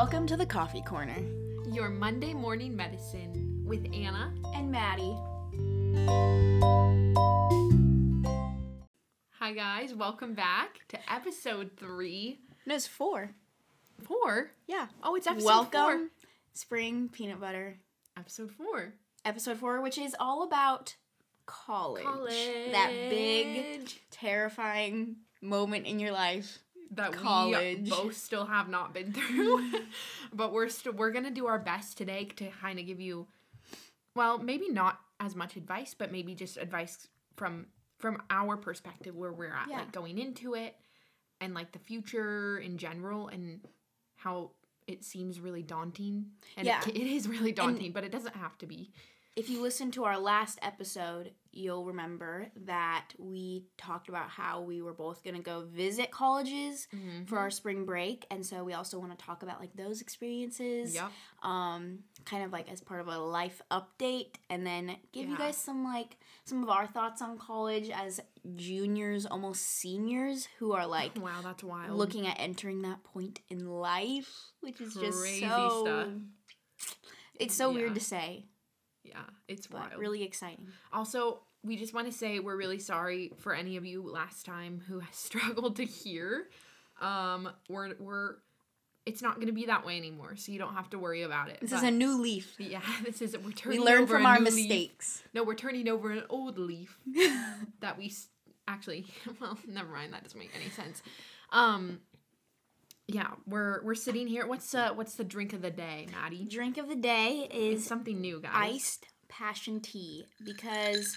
Welcome to the Coffee Corner. Your Monday morning medicine with Anna. And Maddie. Hi, guys. Welcome back to episode three. No, it's four. Four? Yeah. Oh, it's episode Welcome, four. Spring Peanut Butter. Episode four. Episode four, which is all about college. College. That big, terrifying moment in your life. That college. we both still have not been through. but we're still we're gonna do our best today to kind of give you, well, maybe not as much advice, but maybe just advice from from our perspective where we're at, Yeah. like going into it, and like the future in general, and how it seems really daunting. And Yeah. it, it is really daunting, but it doesn't have to be. If you listen to our last episode, you'll remember that we talked about how we were both going to go visit colleges for our spring break. And so we also want to talk about like those experiences. Yep. um kind of like as part of a life update and then give you guys some like some of our thoughts on college as juniors almost seniors who are like Wow, that's wild. looking at entering that point in life which is just so stuff. it's so Yeah. weird to say Yeah, it's but wild. really exciting Also, we just want to say we're really sorry for any of you last time who struggled to hear. Um, we're we're it's not going to be that way anymore, so you don't have to worry about it. this But- is a new leaf yeah, this is a we're turning. we learn from our new leaf. mistakes No, we're turning over an old leaf that we actually. Well, never mind. That doesn't make any sense. Um, yeah, we're we're sitting here. What's uh what's the drink of the day, Maddie? drink of the day It's is something new, guys. iced passion tea because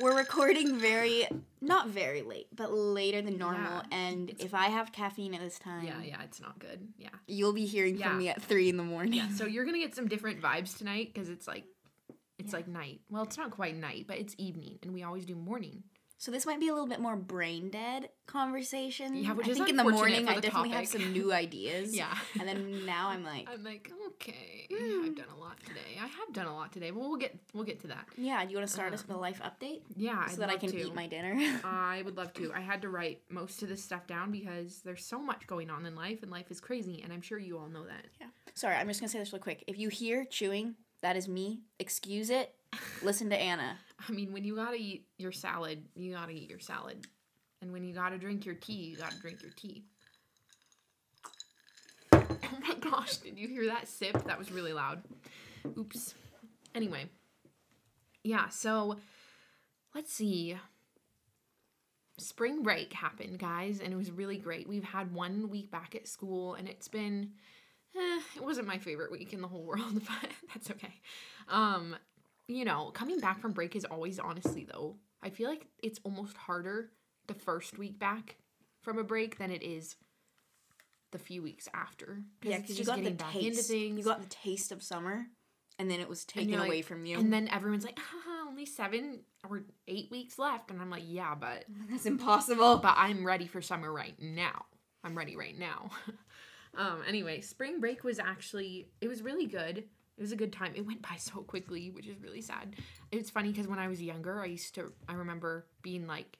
we're recording very not very late but later than normal Yeah, and if i have caffeine at this time Yeah, yeah, it's not good. Yeah. you'll be hearing Yeah. from me at three in the morning Yeah, so you're gonna get some different vibes tonight because it's like it's Yeah. like night. Well, it's not quite night, but it's evening, and we always do morning. So this might be a little bit more brain dead conversation Yeah, which i think in the morning for i the definitely have some new ideas Yeah. and then now i'm like I'm like, okay, yeah, I've done a lot today. I have done a lot today, but we'll get we'll get to that. yeah do you want to start us with a um, life update Yeah, so I'd that i can to. eat my dinner I would love to. I had to write most of this stuff down because there's so much going on in life, and life is crazy, and I'm sure you all know that. Yeah. Sorry i'm just gonna say this real quick if you hear chewing that is me excuse it listen to anna I mean, when you gotta eat your salad, you gotta eat your salad. And when you gotta drink your tea, you gotta drink your tea. Oh my gosh, did you hear that sip? That was really loud. Oops. Anyway. Yeah, so let's see. Spring break happened, guys, and it was really great. We've had one week back at school, and it's been. Eh, it wasn't my favorite week in the whole world, but that's okay. Um, you know, coming back from break is always honestly though. I feel like it's almost harder the first week back from a break than it is the few weeks after. yeah because you got the taste you got the taste of summer and then it was taken away like- from you And then everyone's like, Haha, only seven or eight weeks left, and I'm like, yeah, but that's impossible but I'm ready for summer right now. I'm ready right now. Um, anyway, spring break was actually it was really good. It was a good time. It went by so quickly, which is really sad. It's funny because when I was younger, I used to I remember being like,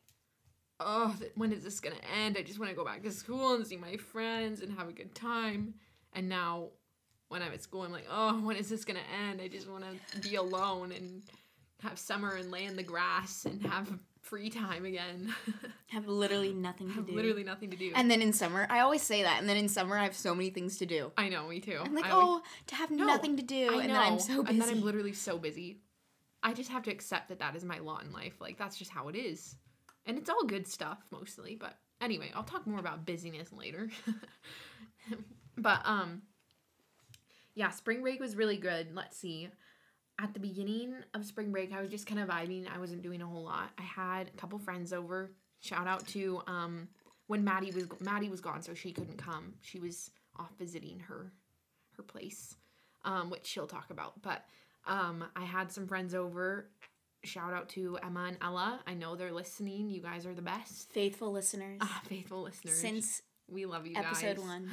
"Oh, when is this gonna end? I just want to go back to school and see my friends and have a good time." And now, when I'm at school, I'm like, "Oh, when is this gonna end? I just want to be alone and have summer and lay in the grass and have free time again." have literally nothing to have do literally nothing to do. And then in summer, I always say that. And then in summer, I have so many things to do. I know, me too. I'm like, I always- oh, to have No, nothing to do, I and then I'm so busy. and then I'm literally so busy. I just have to accept that that is my lot in life. Like that's just how it is, and it's all good stuff mostly. But anyway, I'll talk more about busyness later. but um, yeah, spring break was really good. Let's see. At the beginning of spring break, I was just kind of vibing. I wasn't doing a whole lot. I had a couple friends over. Shout out to um when Maddie was Maddie was gone, so she couldn't come. She was off visiting her her place, um, which she'll talk about. But um, I had some friends over. Shout out to Emma and Ella. I know they're listening. You guys are the best. Faithful listeners Ah, faithful listeners. since we love you episode guys. one.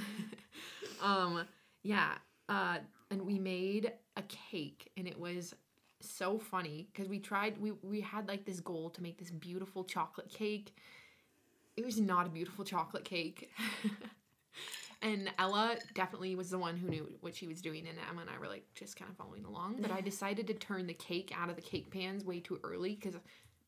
um, yeah. Uh, and we made a cake, and it was so funny because we tried. We we had like this goal to make this beautiful chocolate cake. It was not a beautiful chocolate cake. And Ella definitely was the one who knew what she was doing, and Emma and I were like just kind of following along. But I decided to turn the cake out of the cake pans way too early because,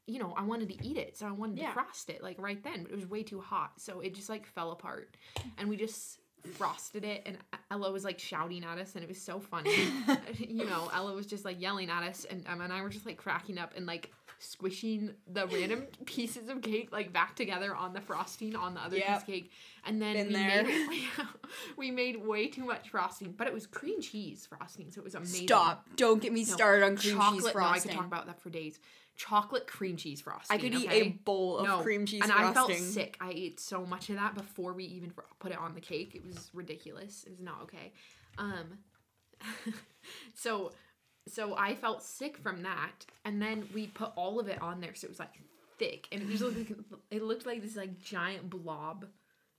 you know, I wanted to eat it, so I wanted Yeah. to frost it like right then, but it was way too hot, so it just like fell apart, and we just frosted it and Ella was like shouting at us and it was so funny. you know, Ella was just like yelling at us and Emma and I were just like cracking up and like squishing the random pieces of cake like back together on the frosting on the other piece of cake. And then Been we there. made we made way too much frosting, but it was cream cheese frosting, so it was amazing. Stop! Don't get me No, started on cream chocolate, cheese no, I could talk about that for days. Chocolate cream cheese frosting. I could eat okay? a bowl of No, cream cheese and frosting. I felt sick. I ate so much of that before we even put it on the cake. It was ridiculous. It was not okay. Um, so, so I felt sick from that, and then we put all of it on there, so it was like thick, and it was like it looked like this like giant blob.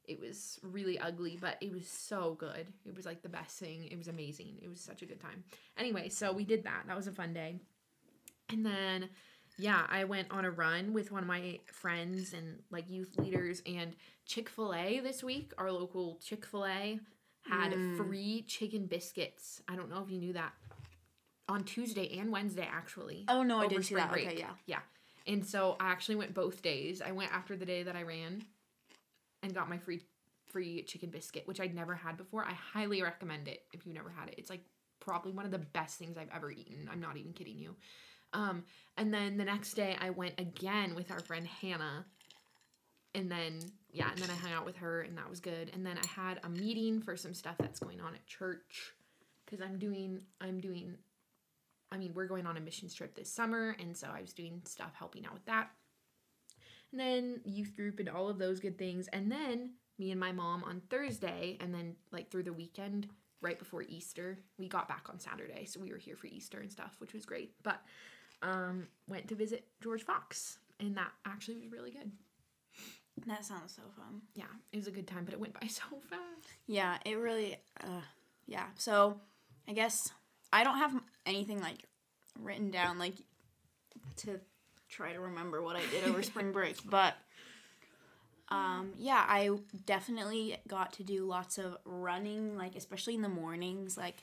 It was really ugly, but it was so good. It was like the best thing. It was amazing. It was such a good time. Anyway, so we did that. That was a fun day. And then yeah, I went on a run with one of my friends and like youth leaders and Chick-fil-A this week, our local Chick-fil-A had Mm. free chicken biscuits. I don't know if you knew that. On Tuesday and Wednesday actually. Oh no, I over did see that. Okay, yeah. Yeah. And so I actually went both days. I went after the day that I ran and got my free free chicken biscuit, which I'd never had before. I highly recommend it if you've never had it. It's like probably one of the best things I've ever eaten. I'm not even kidding you. Um, and then the next day I went again with our friend Hannah. And then yeah, and then I hung out with her and that was good. And then I had a meeting for some stuff that's going on at church cuz I'm doing I'm doing I mean, we're going on a missions trip this summer and so I was doing stuff helping out with that. And then youth group and all of those good things. And then me and my mom on Thursday and then like through the weekend right before Easter, we got back on Saturday. So we were here for Easter and stuff, which was great. But um went to visit George Fox and that actually was really good. That sounds so fun. Yeah, it was a good time, but it went by so fast. Yeah, it really. Uh, yeah. So, I guess I don't have anything like written down like to try to remember what I did over spring break, but um, yeah, I definitely got to do lots of running, like especially in the mornings. Like,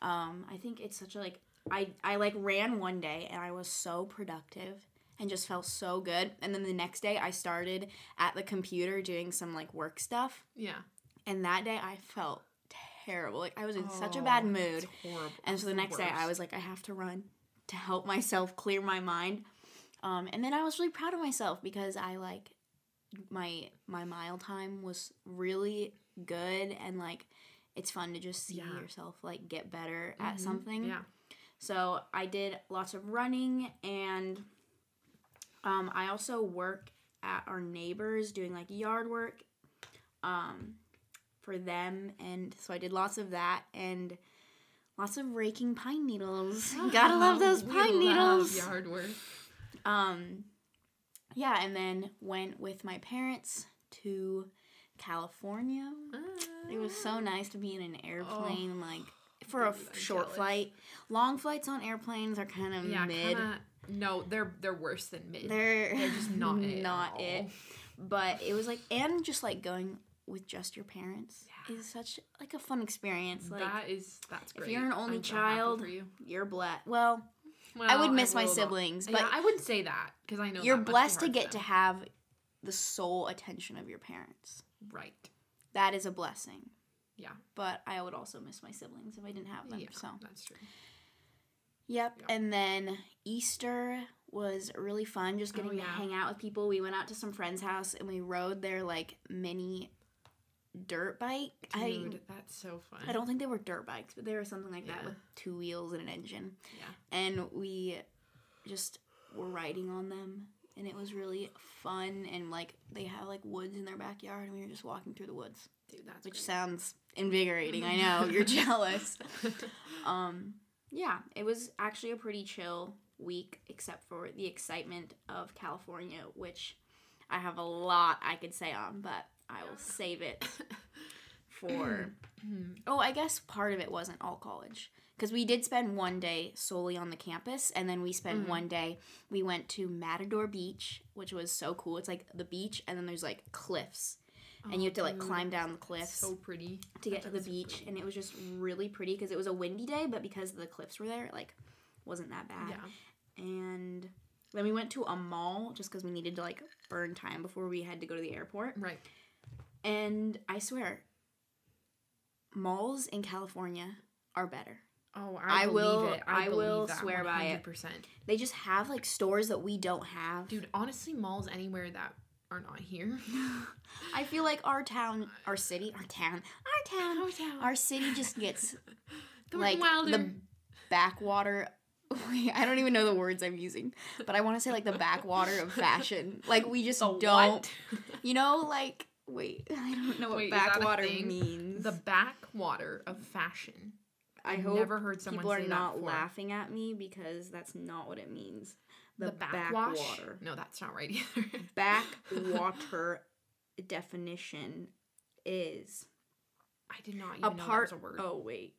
um, I think it's such a like I I like ran one day and I was so productive and just felt so good. And then the next day I started at the computer doing some like work stuff. Yeah. And that day I felt terrible. Like I was in such a bad mood. Horrible. And so the next day I was like, I have to run to help myself clear my mind. Um, and then I was really proud of myself because I like my my mile time was really good and like it's fun to just see Yeah. yourself like get better at Mhm. something. Yeah. So I did lots of running and um, I also work at our neighbors doing like yard work um, for them. And so I did lots of that and lots of raking pine needles. Gotta love those pine needles. Yard work. Um, yeah, and then went with my parents to California. It was so nice to be in an airplane, like for a short jealous. flight. Long flights on airplanes are kind of yeah, mid. Kinda, no, they're they're worse than mid. They're, They're just not it. not it. But it was like, and just like going with just your parents Yeah. is such like a fun experience. Like that is that's great. if you're an only I'm child, you. you're blessed. Well, I would miss my siblings, but yeah, I wouldn't say that because I know you're blessed to get to have the sole attention of your parents. right. That is a blessing. Yeah. But I would also miss my siblings if I didn't have them. Yeah, So that's true. Yep. Yeah. And then Easter was really fun just Oh, getting to hang out with people. We went out to some friend's house and we rode their like mini dirt bike. Dude, that's so fun. I I don't think they were dirt bikes, but they were something like that with two wheels and an engine. Yeah. And we just were riding on them and it was really fun and like they have like woods in their backyard and we were just walking through the woods, Dude, that's which great. sounds invigorating. I know, you're jealous. Um, yeah, it was actually a pretty chill week, except for the excitement of California, which I have a lot I could say on, but I will save it for. oh, I guess part of it wasn't all college. Because we did spend one day solely on the campus, and then we spent Mhm. one day, we went to Matador Beach, which was so cool. It's like the beach, and then there's like cliffs. and you have to like dude, climb down the cliffs So pretty. to get to the beach and it was just really pretty because it was a windy day but because the cliffs were there it, like wasn't that bad Yeah. and then we went to a mall just because we needed to like burn time before we had to go to the airport Right. and i swear malls in california are better Oh, I, I will- It. I believe will swear by it. 100%. they just have like stores that we don't have Dude, honestly, malls anywhere that are not here. i feel like our town our city our town our town our city just gets like Wilder. the backwater Wait, I don't even know the words I'm using, but I want to say like the backwater of fashion. Like we just The don't, you know, like wait, I don't know what Wait, is that a backwater means. the backwater of fashion. I I've hope never heard someone people are not before. laughing at me because that's not what it means. The, The, backwash. backwater, No, that's not right either. backwater definition is I did not even a know that part. was a word. Oh wait.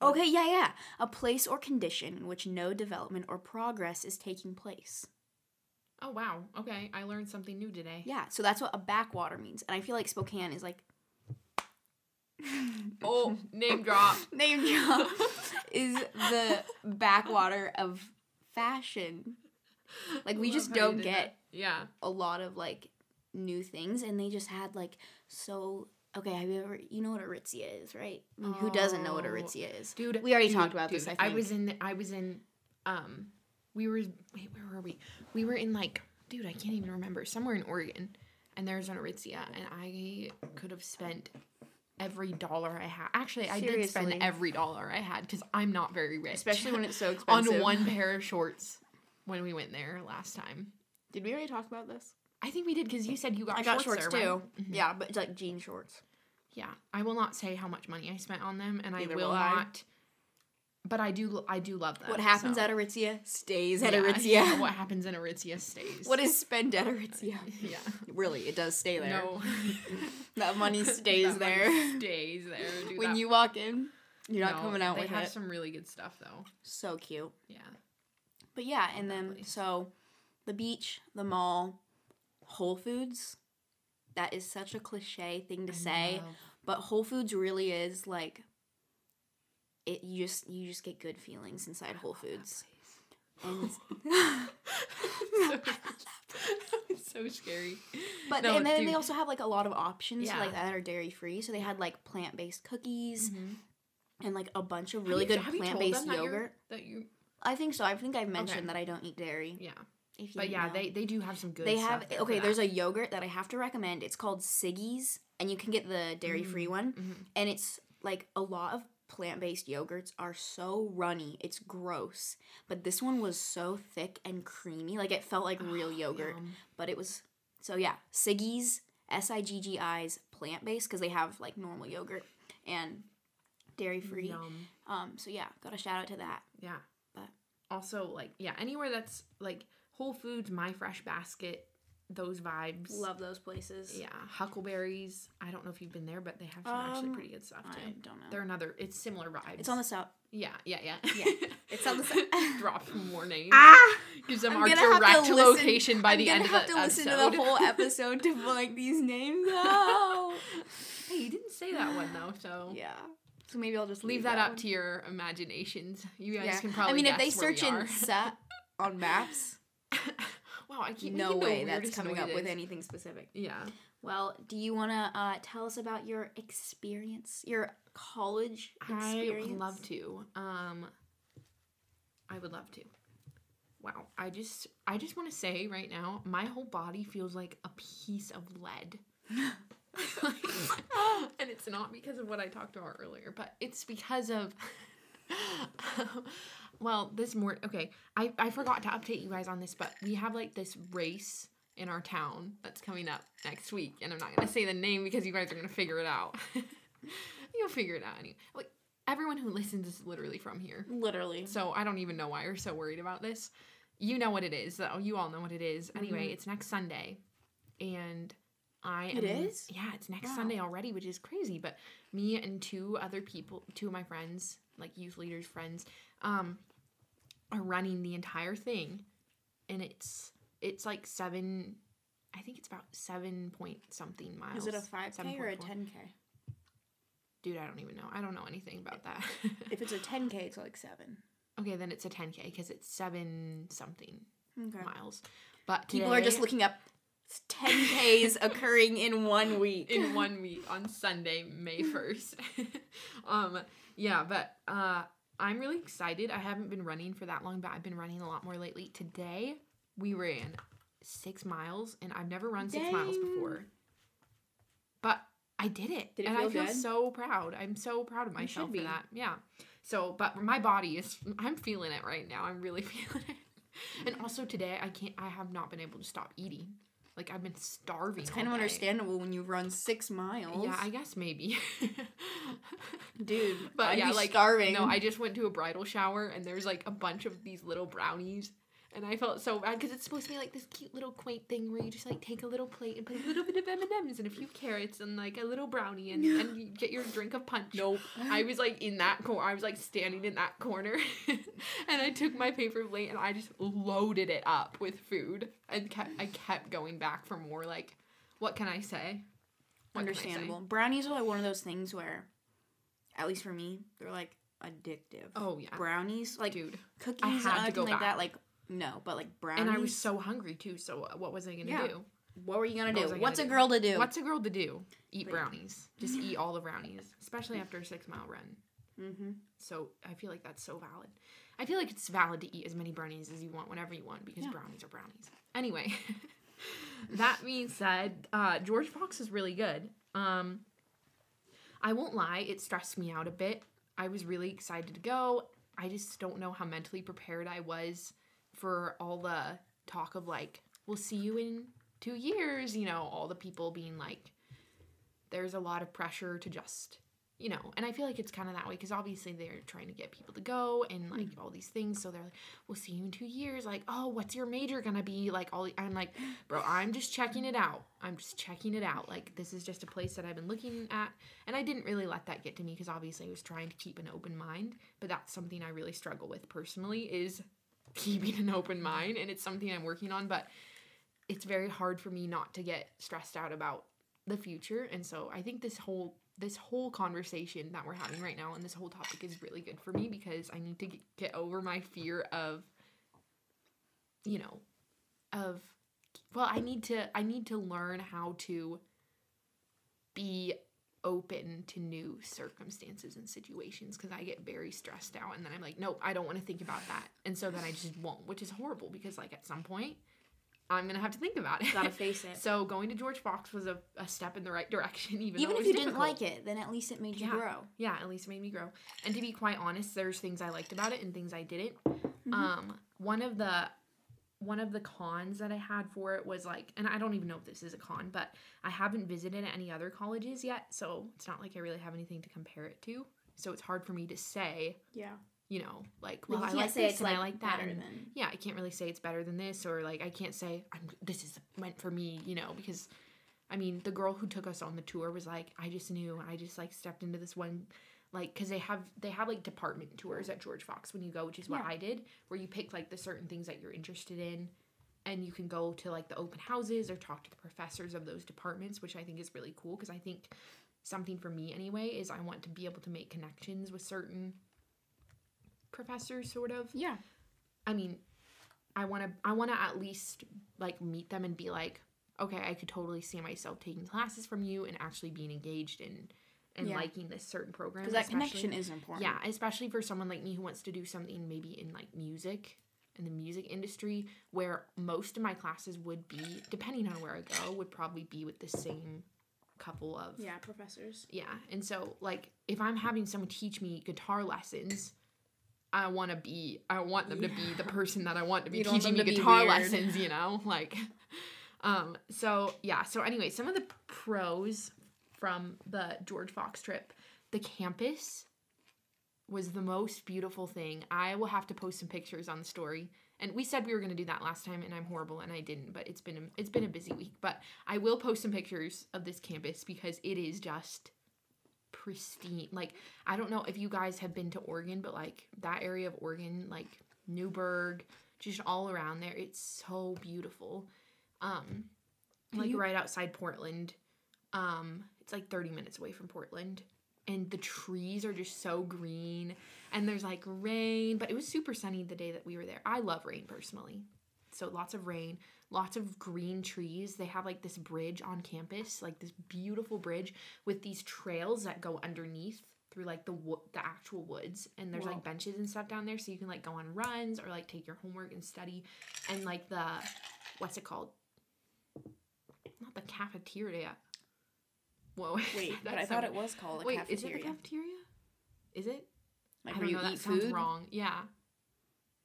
Okay, yeah, yeah. A place or condition in which no development or progress is taking place. Oh wow. Okay, I learned something new today. Yeah, so that's what a backwater means. And I feel like Spokane is like Oh, name drop. name drop is the backwater of fashion. Like we just don't get that. Yeah. a lot of like new things and they just had like so okay, have you ever you know what Aritzia is, right? I mean, who doesn't know what Oh, Aritzia is? Dude, We already dude, talked about this, dude, I I was in. I was in. Um, we were. Wait, where were we? We were in like, dude, I can't even remember. Somewhere in Oregon, and there's an Aritzia, and I could have spent every dollar I had. Actually, I did spend every dollar I had because I'm not very rich. Especially when it's so expensive. on one pair of shorts when we went there last time. Did we already talk about this? I think we did because you said you got I got shorts, shorts there, too. right? Mhm. Yeah, but it's like jean shorts. Yeah, I will not say how much money I spent on them, and Neither I will will I. not. But I do. I do love that. What happens so. at Aritzia stays at Yeah, Aritzia. yeah, what happens in Aritzia stays. What is spent at Aritzia? Yeah. Really, it does stay there. No. That money stays That money there. Stays there. Dude, when you walk in, you're not coming out They with have it. some really good stuff though. So cute. Yeah. But yeah, and then place. so the beach, the mall, Whole Foods. That is such a cliche thing to I say, love- but Whole Foods really is like it you just you just get good feelings inside Whole Foods. And it's so scary. But No, and then they also have like a lot of options Yeah. like that are dairy free. So they had like plant based cookies Mhm. and like a bunch of really good have told plant based that yogurt. That you. I think so. I think I've mentioned Okay. that I don't eat dairy. Yeah. But yeah, know. they they do have some good. they have there okay. that. There's a yogurt that I have to recommend. It's called Siggi's, and you can get the dairy free one. Mhm. And it's like a lot of plant based yogurts are so runny. It's gross, but this one was so thick and creamy. Like it felt like real yogurt. Yum. but it was so yeah siggi's s-i-g-g-i's plant-based because they have like normal yogurt and dairy free um so yeah got a shout out to that Yeah. But- also like yeah, anywhere that's like Whole Foods, My Fresh Basket, those vibes. love those places Yeah, Huckleberries. I don't know if you've been there, but they have some actually Um, pretty good stuff i don't know They're another. It's similar vibes. it's on the south Yeah, yeah, yeah. Yeah, it's on the s- Drop more names. ah Gives them I'm our have direct location by I'm the end of have the to listen to the whole episode to like these names out hey, you didn't say that one though, so yeah so maybe i'll just leave leave, that, up to your imaginations. You guys yeah can probably. i mean if they guess where we search in set on maps wow, I keep no way that's coming up with anything specific Yeah. Well, do you want to uh, tell us about your experience, your college experience? I would love to. Um, I would love to. Wow, I just, I just want to say right now, my whole body feels like a piece of lead. and it's not because of what I talked about earlier, but it's because of. well, this more okay. I I forgot to update you guys on this, but we have like this race in our town that's coming up next week, and I'm not gonna say the name because you guys are gonna figure it out. You'll figure it out anyway. Like everyone who listens is literally from here, Literally. so I don't even know why you're so worried about this. You know what it is, though. You all know what it is. Anyway, Mhm. it's next Sunday, and I It am, is? Yeah, it's next Wow. Sunday already, which is crazy. But me and two other people, two of my friends, like youth leaders friends, um, are running the entire thing, and it's it's like seven I think it's about seven point something miles. Is it a 5K or a 10K? Dude, I don't even know. I don't know anything about that. If it's a 10K, it's like seven. okay, then it's a 10k because it's seven something Okay. miles. But People are just looking up 10Ks occurring in one week. in one week on Sunday, May 1st. um yeah, but uh I'm really excited. I haven't been running for that long, but I've been running a lot more lately. Today we ran 6 miles and I've never run 6 miles before. But I did it. Did it and feel I feel good? so proud. I'm so proud of myself for that. Yeah. So, but my body is I'm feeling it right now. I'm really feeling it. And also today I can't I have not been able to stop eating. Like I've been starving. It's kind of understandable when you run six miles. Yeah, I guess maybe. Dude, but I'd yeah, like starving. No, I just went to a bridal shower and there's like a bunch of these little brownies. And I felt so bad because it's supposed to be like this cute little quaint thing where you just like take a little plate and put a little bit of M and M's and a few carrots and like a little brownie and, and you get your drink of punch. Nope. I was like in that corner. I was like standing in that corner, and I took my paper plate and I just loaded it up with food and kept. I kept going back for more. Like, what can I say? What can I say? Understandable. Brownies are like one of those things where, at least for me, they're like addictive. Oh yeah, Brownies, like dude. cookies, I and had to go like back. that, like no, but like brownies. And I was so hungry too. So what was I gonna Yeah. do? What were you gonna What do? gonna What's a girl to do? What's a girl to do? Eat brownies. Just eat all the brownies, especially after a six mile run. mm-hmm. So I feel like that's so valid. I feel like it's valid to eat as many brownies as you want whenever you want because Yeah. brownies are brownies. Anyway, that being said, uh, George Fox is really good. Um, I won't lie, it stressed me out a bit. I was really excited to go. I just don't know how mentally prepared I was for all the talk of like, we'll see you in two years, you know, all the people being like, there's a lot of pressure to just you know, and I feel like it's kind of that way because obviously they're trying to get people to go and like mm-hmm. all these things. So they're like, "We'll see you in two years." Like, "Oh, what's your major gonna be?" Like, all I'm like, "Bro, I'm just checking it out. I'm just checking it out. Like, this is just a place that I've been looking at." And I didn't really let that get to me because obviously I was trying to keep an open mind. But that's something I really struggle with personally is keeping an open mind, and it's something I'm working on. But it's very hard for me not to get stressed out about the future and so i think this whole this whole conversation that we're having right now and this whole topic is really good for me because i need to get, over my fear of you know of well i need to i need to learn how to be open to new circumstances and situations because i get very stressed out and then i'm like nope i don't want to think about that and so then i just won't which is horrible because like at some point i'm gonna have to think about it Gotta face it. so going to George Fox was a, a step in the right direction, even, Even if you was didn't like it, then at least it made you Yeah. grow. Yeah, at least it made me grow. And to be quite honest, there's things I liked about it and things I didn't. Mm-hmm. Um, one of the one of the cons that I had for it was like, and I don't even know if this is a con, but I haven't visited any other colleges yet, so it's not like I really have anything to compare it to. So it's hard for me to say, Yeah. you know, like, Well, well, I like say this it's and like I like that. and- than. yeah, I can't really say it's better than this, or like I can't say I'm this is meant for me, you know, because I mean the girl who took us on the tour was like, I just knew, I just like stepped into this one, like because they have they have like department tours at George Fox when you go, which is what Yeah. I did, where you pick like the certain things that you're interested in, and you can go to like the open houses or talk to the professors of those departments, which I think is really cool because I think something for me anyway is I want to be able to make connections with certain professors, sort of. Yeah. I mean, I want to I want to at least like meet them and be like, okay, I could totally see myself taking classes from you and actually being engaged in and Yeah. liking this certain program. Because that connection is important. Yeah, especially for someone like me who wants to do something maybe in like music in the music industry where most of my classes would be depending on where I go would probably be with the same couple of Yeah, professors. yeah. And so like if I'm having someone teach me guitar lessons, I want to be I want them to be the person that I want to be You don't want teaching me them to be guitar lessons, you know? Like um so yeah, so anyway, some of the pros from the George Fox trip, the campus was the most beautiful thing. I will have to post some pictures on the story. And we said we were going to do that last time and I'm horrible and I didn't, but it's been a, it's been a busy week, but I will post some pictures of this campus because it is just pristine. Like I don't know if you guys have been to Oregon, but like that area of Oregon, like Newberg, just all around there, it's so beautiful. Um like you- right outside Portland. Um, it's like 30 minutes away from Portland. And the trees are just so green. And there's like rain, but it was super sunny the day that we were there. I love rain personally. So lots of rain, lots of green trees. They have like this bridge on campus, like this beautiful bridge with these trails that go underneath through like the wo- the actual woods and there's Wow. like benches and stuff down there so you can like go on runs or like take your homework and study and like the what's it called not the cafeteria whoa Wait, but I thought it was called a wait cafeteria. is it the cafeteria is it Like I don't you know, that eat sounds food? wrong yeah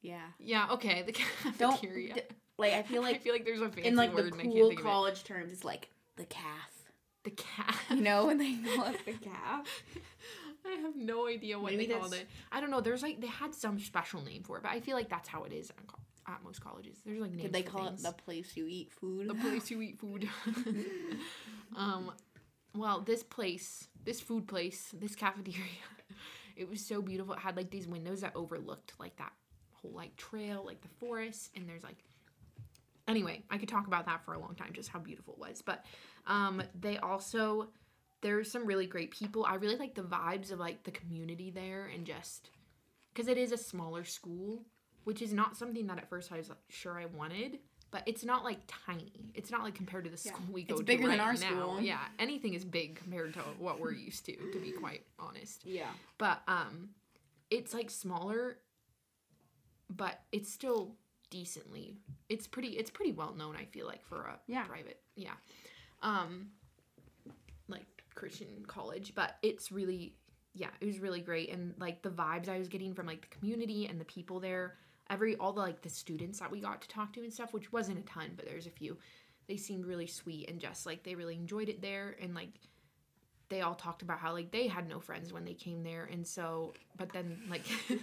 Yeah. yeah okay the cafeteria. Don't like I feel like I feel like there's a fancy in like the word and I can't cool think of it. college terms, it's like the calf. the calf You know when they call it the calf. I have no idea what Maybe they called it. I don't know. There's like they had some special name for it, but I feel like that's how it is at, at most colleges. There's like names. Did they call things. it the place you eat food? the place you eat food? um, well, this place, this food place, this cafeteria, it was so beautiful. It had like these windows that overlooked like that whole like trail, like the forest, and there's like. Anyway, I could talk about that for a long time, just how beautiful it was. But um, they also there's some really great people. I really like the vibes of like the community there and just because it is a smaller school, which is not something that at first I was like, sure I wanted. But it's not like tiny. It's not like compared to the Yeah. school we go It's to It's bigger than right our now. school. Yeah, anything is big compared to what we're used to. To be quite honest, Yeah. but um, it's like smaller, but it's still decently. It's pretty. It's pretty well known. I feel like for a Yeah. private. Yeah. Um, like Christian college, but it's really yeah, it was really great and like the vibes I was getting from like the community and the people there, every all the like the students that we got to talk to and stuff, which wasn't a ton, but there's a few. They seemed really sweet and just like they really enjoyed it there and like they all talked about how like they had no friends when they came there and so but then like it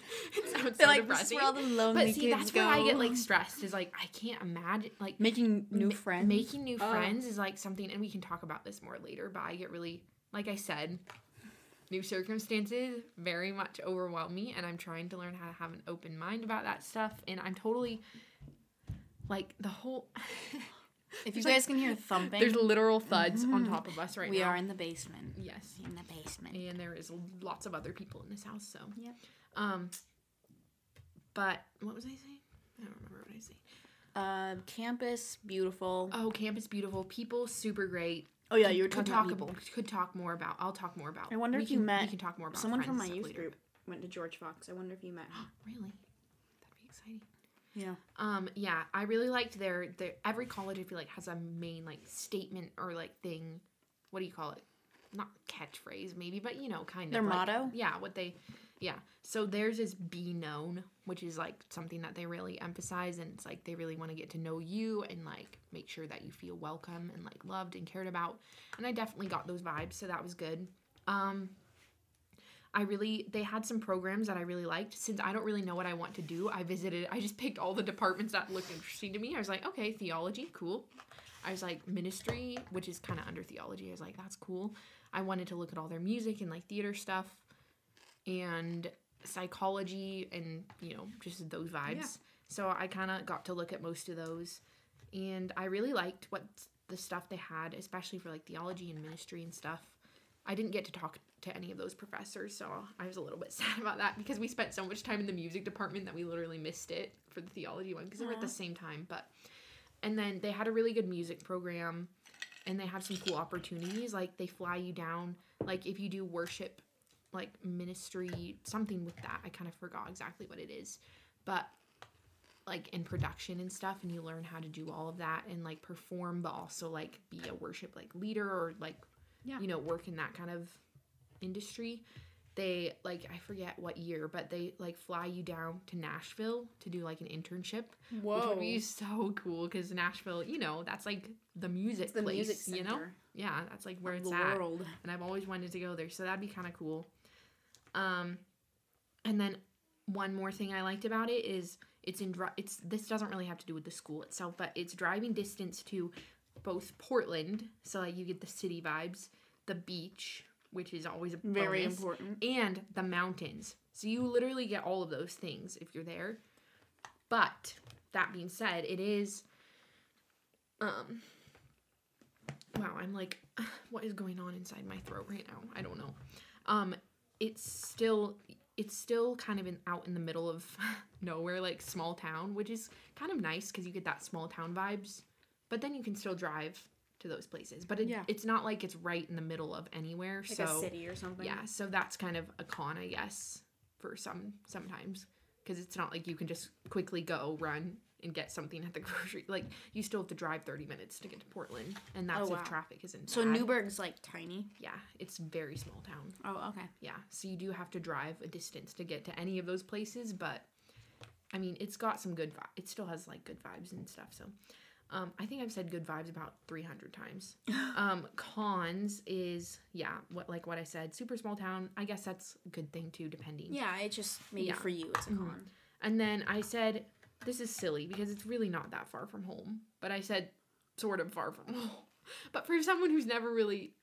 sounds so like, depressing. where all the lonely But see, that's go. where I get like stressed. Is like I can't imagine like making new friends. Making new Oh. friends is like something, and we can talk about this more later. But I get really, like I said, new circumstances very much overwhelm me, and I'm trying to learn how to have an open mind about that stuff. And I'm totally like the whole. if you there's, like- guys can hear thumping, There's literal thuds on Mhm. top of us right now. we are in the basement. yes, In the basement. and there is lots of other people in this house. So Yep. Um. But what was I saying? I don't remember what I was saying. Uh, campus beautiful. Oh, campus beautiful. People super great. Oh yeah, you were could talk about could talk more about. I'll talk more about. I wonder we if you can- met We can talk more about Someone from my youth later. group went to George Fox. I wonder if you met. Really, that'd be exciting. Yeah. Um, yeah, I really liked their their every college. I feel like has a main like statement or like thing. What do you call it? Not catchphrase, maybe, but you know, kind Their of like- motto? Yeah, what they, yeah. So theirs is be known, which is like something that they really emphasize, and it's like they really want to get to know you and like make sure that you feel welcome and like loved and cared about. And I definitely got those vibes, so that was good. Um, I really they had some programs that I really liked. Since I don't really know what I want to do, I visited. I just picked all the departments that looked interesting to me. I was like, okay, theology, cool. I was like ministry, which is kind of under theology. I was like, that's cool. I wanted to look at all their music and like theater stuff, and psychology and you know just those vibes. Yeah. So I kind of got to look at most of those, and I really liked what the stuff they had, especially for like theology and ministry and stuff. I didn't get to talk to any of those professors, so I was a little bit sad about that because we spent so much time in the music department that we literally missed it for the theology one because they were at the same time. But and then they had a really good music program, and they have some cool opportunities. Like they fly you down, like if you do worship, like ministry, something with that. I kind of forgot exactly what it is, but like in production and stuff and you learn how to do all of that and like perform but also like be a worship like leader or like Yeah. you know work in that kind of industry they like i forget what year but they like fly you down to nashville to do like an internship which would be so cool because nashville you know that's like the music It's the place music center you know yeah that's like where it's the at world. and I've always wanted to go there, so that'd be kind of cool. Um, and then one more thing I liked about it is it's in it's this doesn't really have to do with the school itself, but it's driving distance to both Portland, so like you get the city vibes, the beach, which is always a Very bonus, important. and the mountains. So you literally get all of those things if you're there. But that being said, it is um wow, I'm like, what is going on inside my throat right now? I don't know. Um, it's still it's still kind of in out in the middle of nowhere, like small town, which is kind of nice because you get that small town vibes. But then you can still drive to those places. But it, Yeah. it's not like it's right in the middle of anywhere. Like so a city or something. yeah, so that's kind of a con, I guess, for some sometimes because it's not like you can just quickly go run and get something at the grocery. Like you still have to drive thirty minutes to get to Portland, and that's Oh, wow. if traffic isn't. So bad. Newberg's like tiny. yeah, it's very small town. Oh, okay. Yeah, so you do have to drive a distance to get to any of those places, but I mean, it's got some good. Vi- it still has like good vibes and stuff. So, um, I think I've said good vibes about three hundred times. um, cons is yeah, what like what I said, super small town. I guess that's a good thing too, depending. Yeah, it just maybe Yeah. for you it's a Mhm. con. And then I said this is silly because it's really not that far from home, but I said sort of far from home. But for someone who's never really,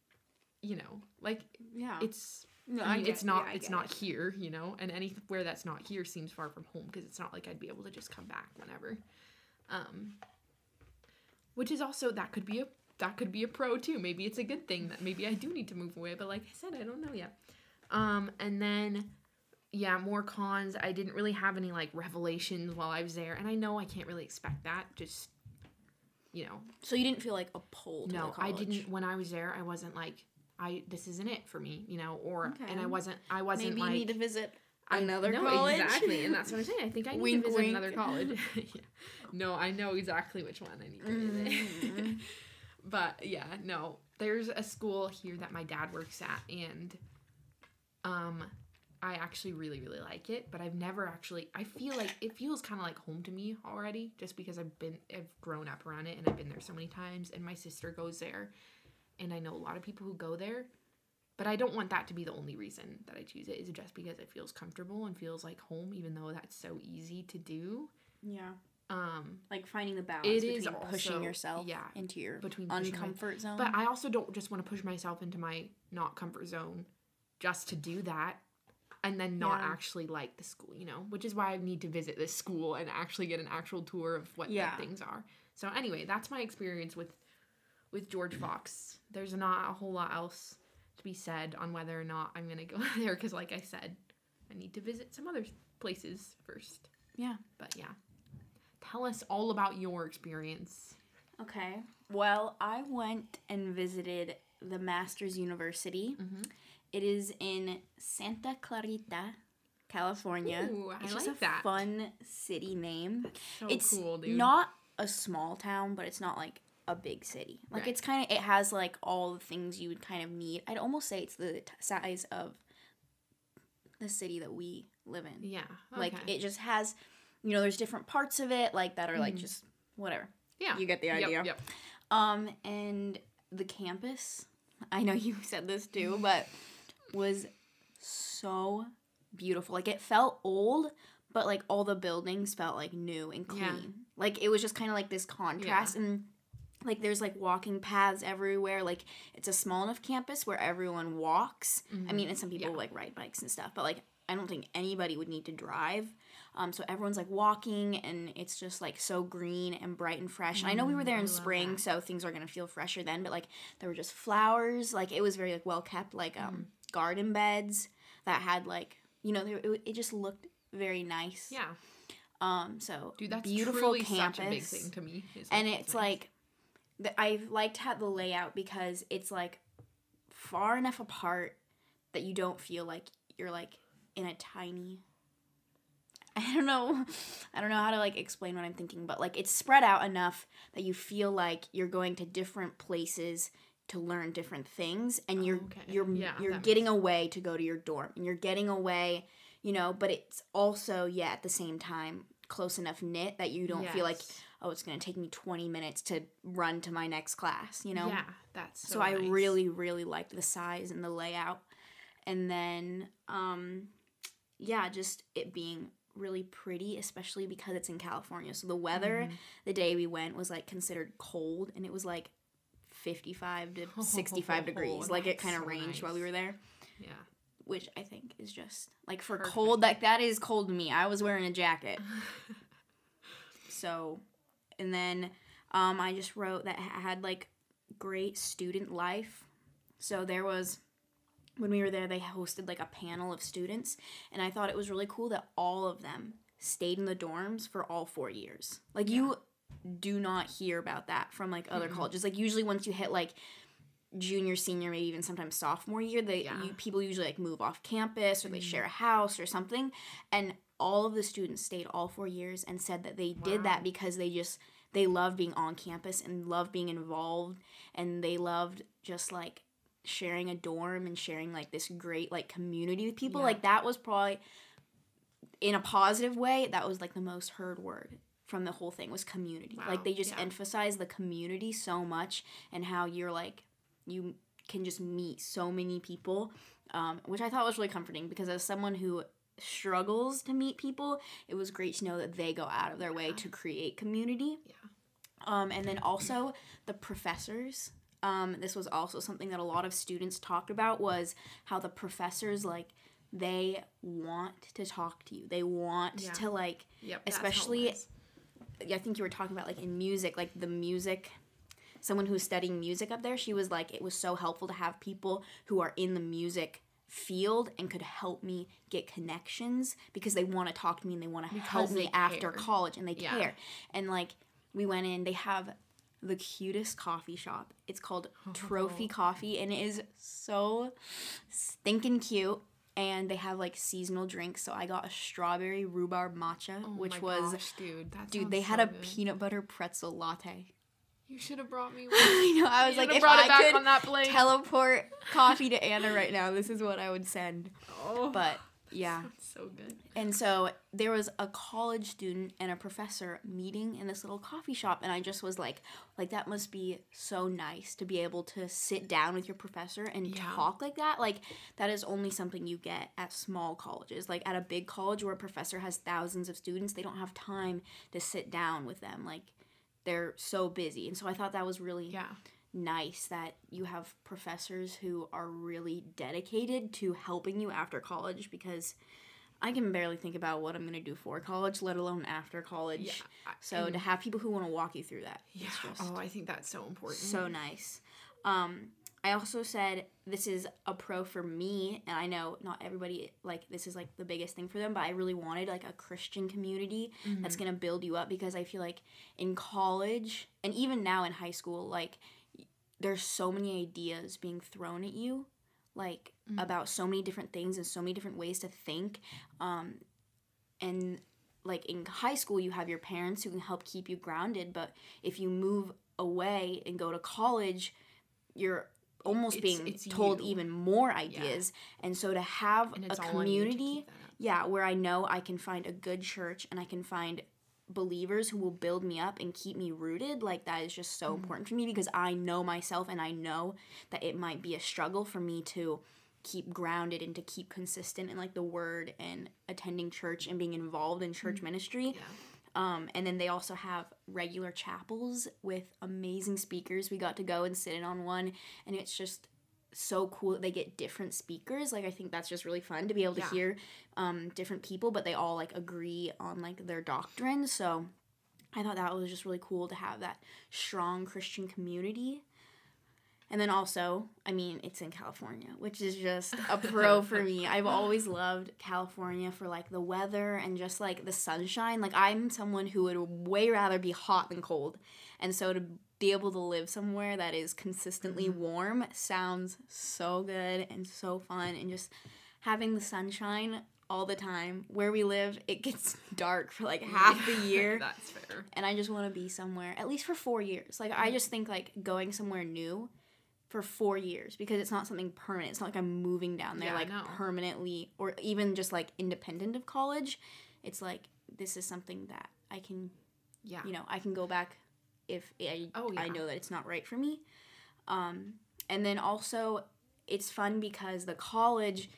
you know, like Yeah. it's no, I mean, get- it's not yeah, it's not it. here, you know, and anywhere that's not here seems far from home because it's not like I'd be able to just come back whenever. Um, which is also that could be a that could be a pro too. Maybe it's a good thing that maybe I do need to move away, but like I said, I don't know yet. Um, and then yeah, more cons. I didn't really have any like revelations while I was there, and I know I can't really expect that. Just you know, So you didn't feel like a pull to no, I didn't. When I was there, I wasn't like, I this isn't it for me, you know, or and I wasn't, I wasn't Maybe like you need to visit I- another no, college. exactly, and that's what I'm saying. I think I need Wink, to visit wink. another college. yeah. No, I know exactly which one I need to visit. Mhm. but yeah, no, there's a school here that my dad works at, and um, I actually really really like it. But I've never actually. I feel like it feels kind of like home to me already, just because I've been, I've grown up around it, and I've been there so many times, and my sister goes there, and I know a lot of people who go there. But I don't want that to be the only reason that I choose it. Is just because it feels comfortable and feels like home, even though that's so easy to do. yeah, Um, like finding the balance It between is pushing yourself yeah, into your between pushing my- zone. But I also don't just want to push myself into my not comfort zone just to do that and then not Yeah. actually like the school, you know, which is why I need to visit this school and actually get an actual tour of what Yeah. the things are. So anyway, that's my experience with with George Fox. There's not a whole lot else to be said on whether or not I'm going to go there cuz like I said, I need to visit some other places first. Yeah. But yeah. Tell us all about your experience. Okay. Well, I went and visited the Master's University. Mhm. It is in Santa Clarita, California. Ooh, I it's just like a that. fun city name. So it's cool, dude. not a small town, but it's not like a big city. Like Right. it's kind of it has like all the things you would kind of need. I'd almost say it's the t- size of the city that we live in. Yeah. Like it just has, you know, there's different parts of it like that are like Mhm. just whatever. Yeah. You get the idea. Yep. Yep. Um, and the campus, I know you said this too, but was so beautiful. Like it felt old, but like all the buildings felt like new and clean. Yeah. Like it was just kind of like this contrast and like there's like walking paths everywhere. Like it's a small enough campus where everyone walks. I Mhm. mean, and some people Yeah. like ride bikes and stuff, but like I don't think anybody would need to drive. Um, so everyone's like walking, and it's just like so green and bright and fresh. And I know we were Mm, there in spring, so things are gonna feel fresher then. But like there were just flowers, like it was very like well kept, like um Mm. Garden beds that had like you know it, it just looked very nice. Yeah. Um. So Dude, that's beautiful campus, such a big thing to me. and it's nice. like the, I liked how the layout because it's like far enough apart that you don't feel like you're like in a tiny I don't know I don't know how to like explain what I'm thinking but like it's spread out enough that you feel like you're going to different places to learn different things and you're Okay. you're Yeah, you're getting away to go to your dorm and you're getting away you know but it's also yeah at the same time close enough knit that you don't feel like oh, it's going to take me 20 minutes to run to my next class, you know? Yeah, that's so, So, I really, really liked the size and the layout. And then, um, yeah, just it being really pretty, especially because it's in California. So the weather Mhm. the day we went was like considered cold and it was like 55 to 65 degrees. Like it kind of so ranged while we were there, Yeah. which I think is just like for Perfect. cold, like that is cold to me. I was wearing a jacket. So, and then um, I just wrote that it had like great student life. So there was when we were there they hosted like a panel of students and I thought it was really cool that all of them stayed in the dorms for all 4 years. Like you do not hear about that from like other Mm-mm. colleges. Like usually once you hit like junior, senior, maybe even sometimes sophomore year, they Yeah. you, people usually like move off campus or they Mhm. share a house or something. And all of the students stayed all four years and said that they did that because they just they loved being on campus and loved being involved and they loved just like sharing a dorm and sharing like this great like community with people. Yeah. Like that was probably in a positive way, that was like the most heard word from the whole thing was community. Wow, Like they just yeah. emphasize the community so much and how you're like you can just meet so many people, um, which I thought was really comforting because as someone who struggles to meet people, it was great to know that they go out of their way Yeah. to create community. Yeah. Um, and then also the professors. Um, this was also something that a lot of students talked about was how the professors like they want to talk to you. They want Yeah. to like Yep. that's how it Especially-. I think you were talking about like in music, like the music. Someone who's studying music up there, she was like, it was so helpful to have people who are in the music field and could help me get connections because they want to talk to me and they want to help me they after college and they Yeah. care. And like we went in, they have the cutest coffee shop. It's called Trophy Coffee and it is so stinking cute. And they have like seasonal drinks. So I got a strawberry rhubarb matcha, Oh which my was gosh, dude. Dude, they had a good. peanut butter pretzel latte. You should have brought me one. I know. I was You like, if I could on that plane. teleport coffee to Anna right now, this is what I would send. oh, But yeah. so good. And so there was a college student and a professor meeting in this little coffee shop and I just was like like that must be so nice to be able to sit down with your professor and Yeah. talk like that. Like that is only something you get at small colleges. Like at a big college where a professor has thousands of students, they don't have time to sit down with them. Like they're so busy. And so I thought that was really Yeah. Nice that you have professors who are really dedicated to helping you after college because I can barely think about what I'm going to do for college, let alone after college. Yeah. So to have people who want to walk you through that, yeah. Oh, I think that's so important. so nice. Um, I also said this is a pro for me, and I know not everybody like this is like the biggest thing for them, but I really wanted like a Christian community that's Mhm. gonna build you up because I feel like in college and even now in high school, like there's so many ideas being thrown at you, like Mhm. about so many different things and so many different ways to think, um, and like in high school you have your parents who can help keep you grounded but if you move away and go to college you're almost It's- being it's told you. even more ideas and so to have a it's all on you to community keep that up. yeah where i know i can find a good church and i can find believers who will build me up and keep me rooted like that is just so Mhm. important for me because i know myself and i know that it might be a struggle for me to keep grounded and to keep consistent in like the word and attending church and being involved in church ministry Yeah. um, and then they also have regular chapels with amazing speakers. We got to go and sit in on one, and it's just so cool that they get different speakers. Like I think that's just really fun to be able to Yeah. hear um, different people, but they all like agree on like their doctrine. So I thought that was just really cool to have that strong Christian community. And then also, I mean, it's in California, which is just a pro for me. I've always loved California for like the weather and just like the sunshine. Like, I'm someone who would way rather be hot than cold. And so to be able to live somewhere that is consistently mm-hmm. warm sounds so good and so fun. And just having the sunshine all the time. Where we live, it gets dark for like half the year That's fair. and I just want to be somewhere at least for four years. Like I just think like going somewhere new for four years because it's not something permanent. It's not like I'm moving down there Yeah, like permanently or even just like independent of college. It's like this is something that I can Yeah. you know I can go back if I Oh, I know that it's not right for me. Um, and then also it's fun because the college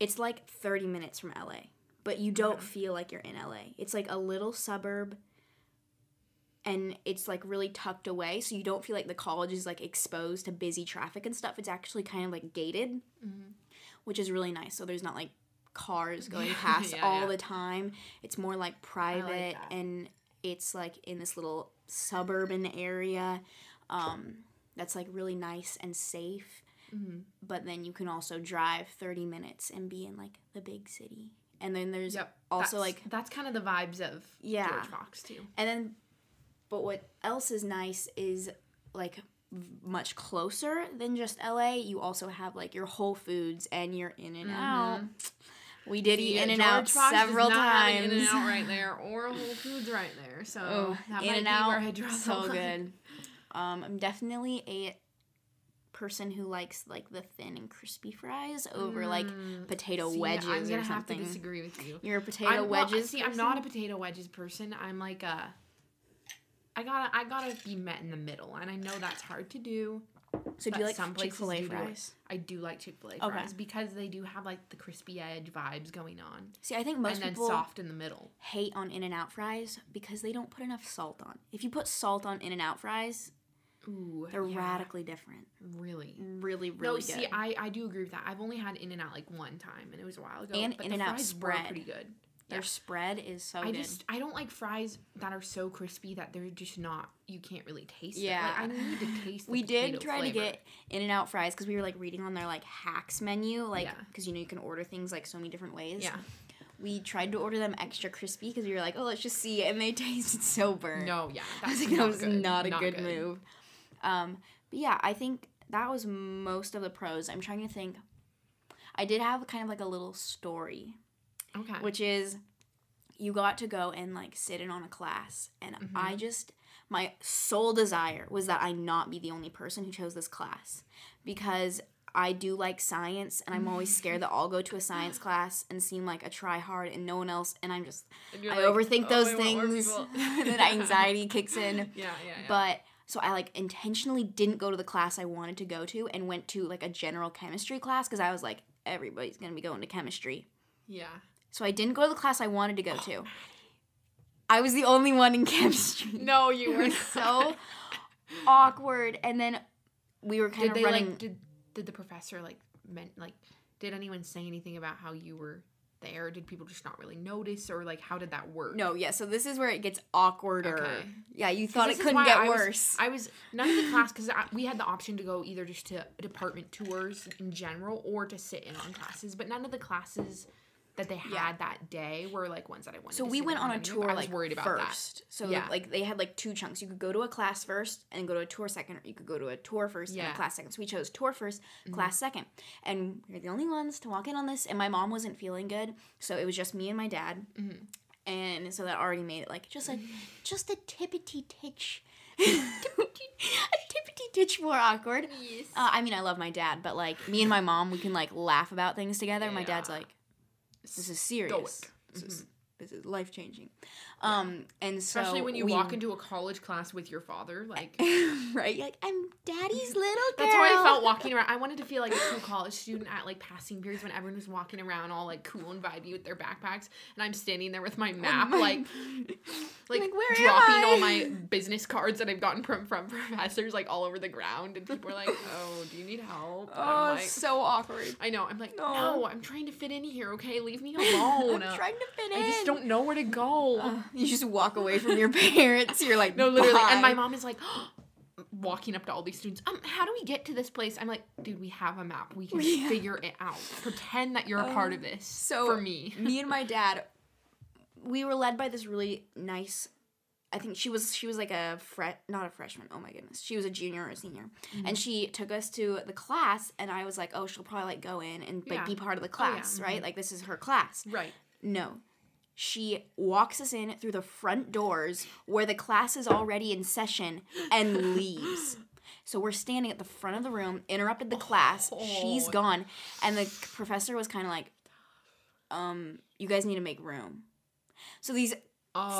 it's like 30 minutes from LA, but you don't Okay. feel like you're in LA. It's like a little suburb and it's like really tucked away so you don't feel like the college is like exposed to busy traffic and stuff. It's actually kind of like gated, Mhm. which is really nice. So there's not like cars going past yeah, all yeah. the time. It's more like private that. and it's like in this little suburban area. Um, that's like really nice and safe. Mhm. But then you can also drive 30 minutes and be in like the big city. And then there's Yep. also That's- like that's kind of the vibes of Yeah. George Fox too. and then but what else is nice is like much closer than just LA. You also have like your Whole Foods and your In-N-Out. We did eat In-N-Out several times. In-N-Out right there, or Whole Foods right there. So Oh, that In-N-Out, so good. Um, I'm definitely a person who likes like the thin and crispy fries over like Mm, potato see, wedges I'm gonna or have something. to disagree with you. You're a potato I'm, well, wedges. see, I'm not a potato wedges person. I'm like a. I gotta, I gotta be met in the middle, and I know that's hard to do. So do you like some Chick Fil A do do it. fries? I do like Chick Fil A Okay. fries because they do have like the crispy edge vibes going on, See, I think most and then soft in the middle. hate on In-N-Out fries because they don't put enough salt on. If you put salt on In-N-Out fries, Ooh, they're yeah, radically different. Really. Really, really no, good. see, I, I do agree with that. I've only had In-N-Out like one time, and it was a while ago. And but In-N-Out the fries spread. were pretty good. Their yeah. spread is so I good. just I don't like fries that are so crispy that they're just not you can't really taste Yeah. it. Like I need to taste. We did try to get In-N-Out fries because we were like reading on their like hacks menu, like Yeah. because you know you can order things like so many different ways. Yeah. We tried to order them extra crispy because we were like, oh, let's just see, and they tasted so burnt. No, yeah, I that's think that was good. not a good, move. Um, but yeah, I think that was most of the pros. I'm trying to think. I did have kind of like a little story, Okay. which is you got to go and like sit in on a class, and Mm-hmm. I just my sole desire was that I not be the only person who chose this class because I do like science, and I'm always scared that I'll go to a science class and seem like a try hard and no one else, and I'm just And I like, overthink "Oh, those I things, people." that anxiety kicks in. Yeah, yeah, yeah. But so I like intentionally didn't go to the class I wanted to go to and went to like a general chemistry class because I was like, everybody's gonna be going to chemistry. yeah. So I didn't go to the class I wanted to go to. I was the only one in chemistry. No, you were so awkward. And then we were kind Did of they running. like? Did did the professor like meant like? Did anyone say anything about how you were there? Did people just not really notice, or like how did that work? no, yeah. So this is where it gets awkwarder. Okay. Yeah, you thought it couldn't get I was- worse. I was none of the class because we had the option to go either just to department tours in general or to sit in on classes, but none of the classes that they had Yeah. that day were like ones that I wanted. So we went on a tour I was like worried about first. So Yeah. like they had like two chunks. You could go to a class first and go to a tour second, or you could go to a tour first and Yeah. Mm-hmm. a class second. So we chose tour 1st class second, and we are the only ones to walk in on this. And my mom wasn't feeling good, so it was just me and my dad, Mm-hmm. and so that already made it like just a just a tippity titch. a tippity titch more awkward. Yes. Uh, I mean, I love my dad, but like me and my mom, we can like laugh about things together. My dad's like, "This is serious. Stoic. This is mm-hmm. this is life changing." Um, and so Especially when you we- walk into a college class with your father, like right, You're like I'm daddy's little girl. That's how I felt walking around. I wanted to feel like a cool college student at like passing periods when everyone was walking around all like cool and vibey with their backpacks, and I'm standing there with my map, my- like, like, Like, where dropping all my business cards that I've gotten from from professors like all over the ground, and people are like, "Oh, do you need help?" And Oh, like, so awkward. I know. I'm like, No. no, I'm trying to fit in here. Okay, leave me alone. I'm trying to fit in. I just don't know where to go. Uh, you just walk away from your parents. You're like, No, literally. And my mom is like, walking up to all these students. Um, how do we get to this place? I'm like, dude, we have a map. We can Yeah. figure it out. Pretend that you're a part of this. so for me, me and my dad, we were led by this really nice. I think she was she was like a fre- not a freshman. Oh my goodness, she was a junior or a senior, Mm-hmm. and she took us to the class, and I was like, oh, she'll probably like go in and like Yeah. be part of the Oh, yeah, class, right? Like this is her class. right? No. She walks us in through the front doors where the class is already in session and leaves. So we're standing at the front of the room, interrupted the class. She's gone. And the professor was kind of like, um, you guys need to make room. So these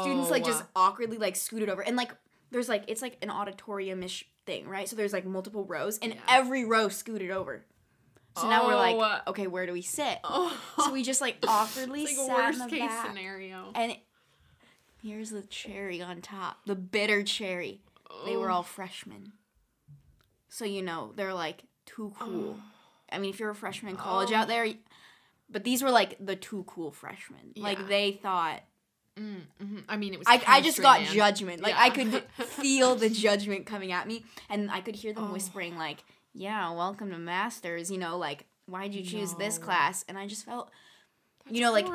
students like just Oh. awkwardly like scooted over. And like there's like it's like an auditorium-ish thing, right? So there's like multiple rows and Yeah. every row scooted over. So now we're Oh. like, okay, where do we sit? Oh. So we just like awkwardly like sat in worst the case back. scenario. And it- here's the cherry on top, the bitter cherry. They were Oh. all freshmen. So you know, they're like too cool. I mean, if you're a freshman in college Oh. out there, but these were like the too cool freshmen. Yeah. Like they thought Mm, hmm I mean, it was. I, I just got man. judgment. Like I could feel the judgment coming at me, and I could hear them Oh. whispering like, "Yeah, welcome to Master's." You know, like, "Why'd you choose this class?" And I just felt, That's you know, like,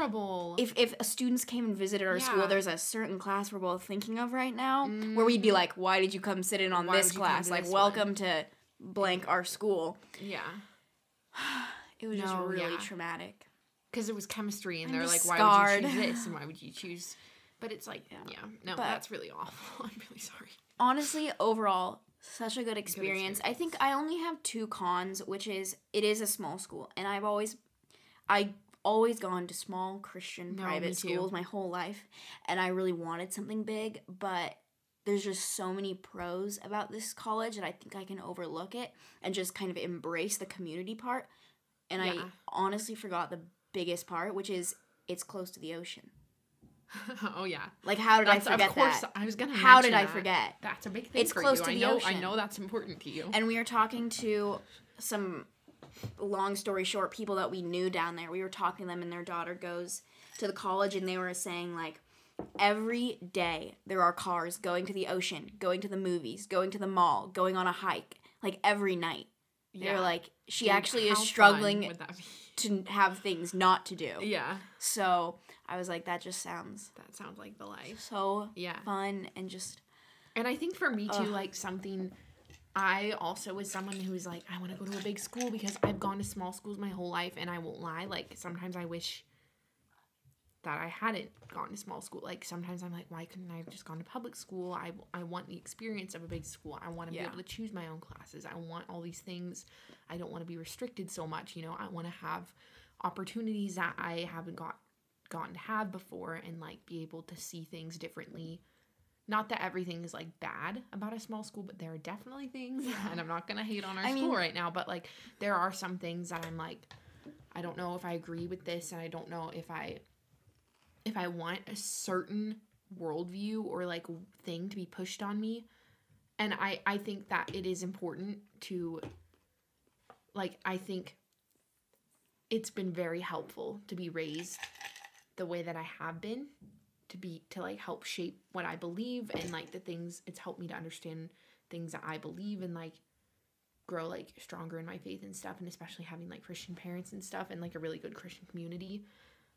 if if students came and visited our school, there's a certain class we're both thinking of right now where we'd be Mhm. like, "Why did you come sit in on Why this would you come class? Like, this welcome to blank our school." yeah, It was just really yeah. traumatic. because it was chemistry, and I'm they're like, just "Why would you choose this? And why would you choose?" But it's like, Yeah. yeah, no, But- that's really awful. I'm really sorry. honestly overall such a good experience. i think i only have two cons which is it is a small school and i've always i always gone to small christian No, private schools my whole life and i really wanted something big but there's just so many pros about this college that i think i can overlook it and just kind of embrace the community part. And i honestly forgot the biggest part which is it's close to the ocean oh yeah, like how did that's, i forget of course. that I was gonna. how did i that. forget That's a big thing It's close you. to I the know. I know that's important to you. And we were talking to some long story short people that we knew down there. We were talking to them and their daughter goes to the college and they were saying like every day there are cars going to the ocean, going to the movies, going to the mall, going on a hike, like every night. They're like she Like, actually is struggling would that be? To have things not to do. Yeah, So, I was like that just sounds that sounds like the life. so Yeah. fun and just And I think for me too, Ugh. like something I also was someone who's like, I want to go to a big school because I've gone to small schools my whole life and I won't lie, like sometimes I wish that I hadn't gone to small school. Like sometimes I'm like, why couldn't I have just gone to public school? I, I want the experience of a big school. I want to Yeah. be able to choose my own classes. I want all these things. I don't want to be restricted so much, you know. I want to have opportunities that I haven't got gotten to have before and like be able to see things differently not that everything is like bad about a small school, but there are definitely things, and I'm not gonna hate on our I school mean- right now, but like there are some things that I'm like, I don't know if I agree with this, and I don't know if I, if I want a certain worldview or like thing to be pushed on me, and I I think that it is important to, like I think. It's been very helpful to be raised the way that I have been to be to like help shape what I believe and like the things it's helped me to understand things that I believe and like grow like stronger in my faith and stuff and especially having like Christian parents and stuff and like a really good Christian community.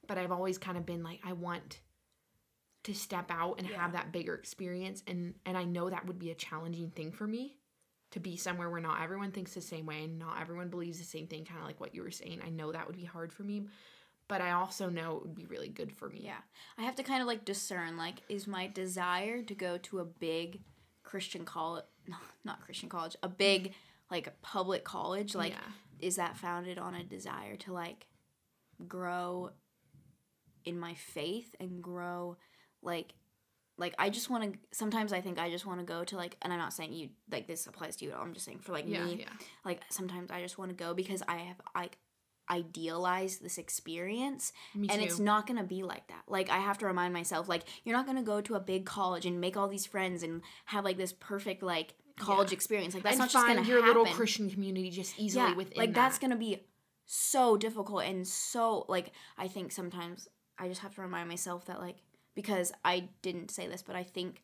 But I've always kind of been like I want to step out and Yeah. have that bigger experience and and I know that would be a challenging thing for me to be somewhere where not everyone thinks the same way and not everyone believes the same thing kind of like what you were saying. I know that would be hard for me, but I also know it would be really good for me. Yeah. I have to kind of like discern like is my desire to go to a big Christian college not Christian college, a big like public college like Yeah. is that founded on a desire to like grow in my faith and grow like like I just want to sometimes I think I just want to go to like and I'm not saying you like this applies to you at all. I'm just saying for like yeah, me yeah. like sometimes I just want to go because I have like idealized this experience Me and it's not gonna be like that like i have to remind myself like you're not gonna go to a big college and make all these friends and have like this perfect like college Yeah. experience like that's and not just find gonna your happen little Christian community just easily yeah within like that. that's gonna be so difficult and so like i think sometimes i just have to remind myself that like because i didn't say this but i think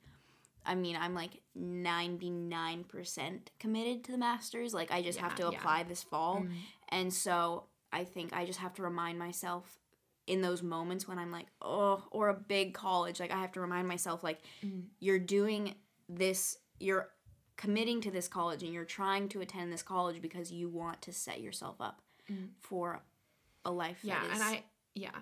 i mean i'm like 99% committed to the Master's like i just have Yeah, to yeah. apply this fall Mm. and so I think I just have to remind myself in those moments when I'm like, oh, or a big college, like I have to remind myself, like, Mm. you're doing this, you're committing to this college and you're trying to attend this college because you want to set yourself up Mm. for a life yeah, that is and I yeah.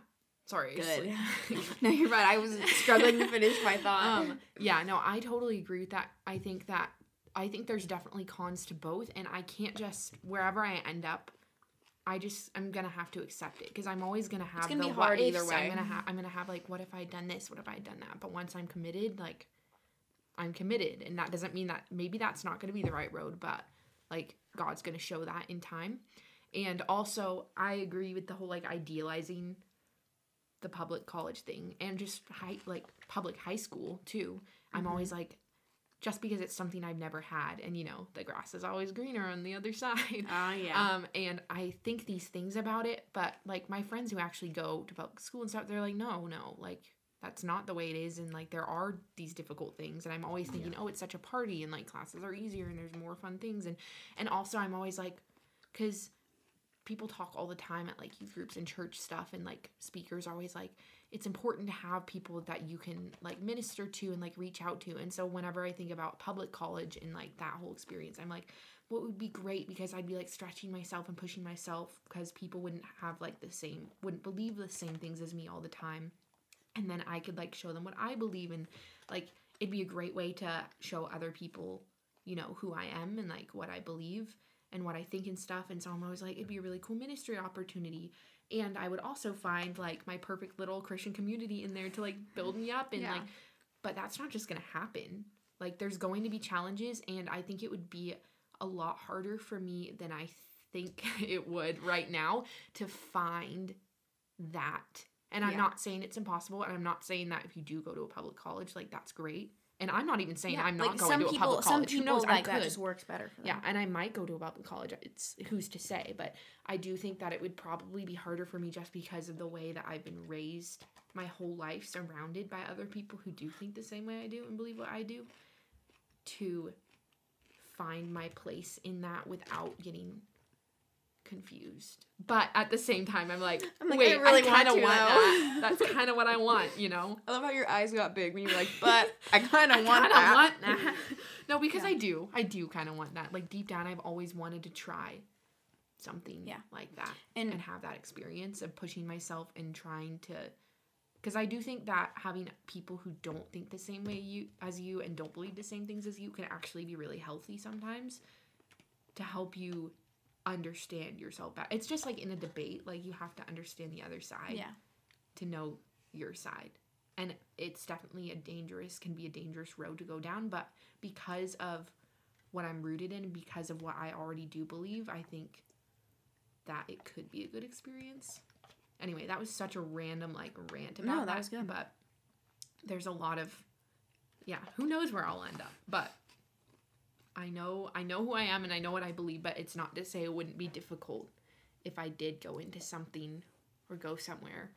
Sorry. Good. no, you're right. I was struggling to finish my thought. um yeah, no, I totally agree with that. I think that I think there's definitely cons to both and I can't just wherever I end up I just I'm gonna have to accept it because I'm always gonna have gonna the be hard either way. I'm gonna have I'm gonna have like what if I had done this? What if I had done that? But once I'm committed, like I'm committed, and that doesn't mean that maybe that's not gonna be the right road, but like God's gonna show that in time. And also, I agree with the whole like idealizing the public college thing and just high like public high school too. I'm Mhm. always like just because it's something I've never had and you know, the grass is always greener on the other side. Oh, yeah. Um and I think these things about it, but like my friends who actually go to public school and stuff, they're like, "No, no, like that's not the way it is and like there are these difficult things and i'm always thinking oh it's such a party and like classes are easier and there's more fun things and and also i'm always like because people talk all the time at like youth groups and church stuff and like speakers are always like it's important to have people that you can like minister to and like reach out to. And so whenever i think about public college and like that whole experience i'm like what would be great because i'd be like stretching myself and pushing myself because people wouldn't have like the same wouldn't believe the same things as me all the time. And then i could like show them what i believe and like it'd be a great way to show other people you know who i am and like what i believe and what I think and stuff. And so I'm always like, it'd be a really cool ministry opportunity. And I would also find like my perfect little Christian community in there to like build me up and Yeah. like, but that's not just gonna happen. Like there's going to be challenges, and I think it would be a lot harder for me than I think it would right now to find that. And I'm Yeah. not saying it's impossible, and I'm not saying that if you do go to a public college, like that's great. And I'm not even saying Yeah, I'm not like going some to a people, public college. Who people like I that just works better. Yeah, and I might go to a public college. It's who's to say, but I do think that it would probably be harder for me just because of the way that I've been raised my whole life, surrounded by other people who do think the same way I do and believe what I do, to find my place in that without getting confused. But at the same time, I'm like, I'm like, I wait, I, really want kind of to, want that. That's kind of what I want, you know. I love how your eyes got big when you were like, but I kind of want that. want that. no, because Yeah. I do. I do kind of want that. Like deep down, I've always wanted to try something Yeah. like that And- and, have that experience of pushing myself and trying to. Because I do think that having people who don't think the same way you as you and don't believe the same things as you can actually be really healthy sometimes to help you understand yourself better. It's just like in a debate, like you have to understand the other side Yeah. to know your side. And it's definitely a dangerous, can be a dangerous road to go down. But because of what I'm rooted in, because of what I already do believe, I think that it could be a good experience. Anyway, that was such a random like rant about No, that that. was good. But there's a lot of, yeah, who knows where I'll end up. But I know, I know who I am and I know what I believe. But it's not to say it wouldn't be difficult if I did go into something or go somewhere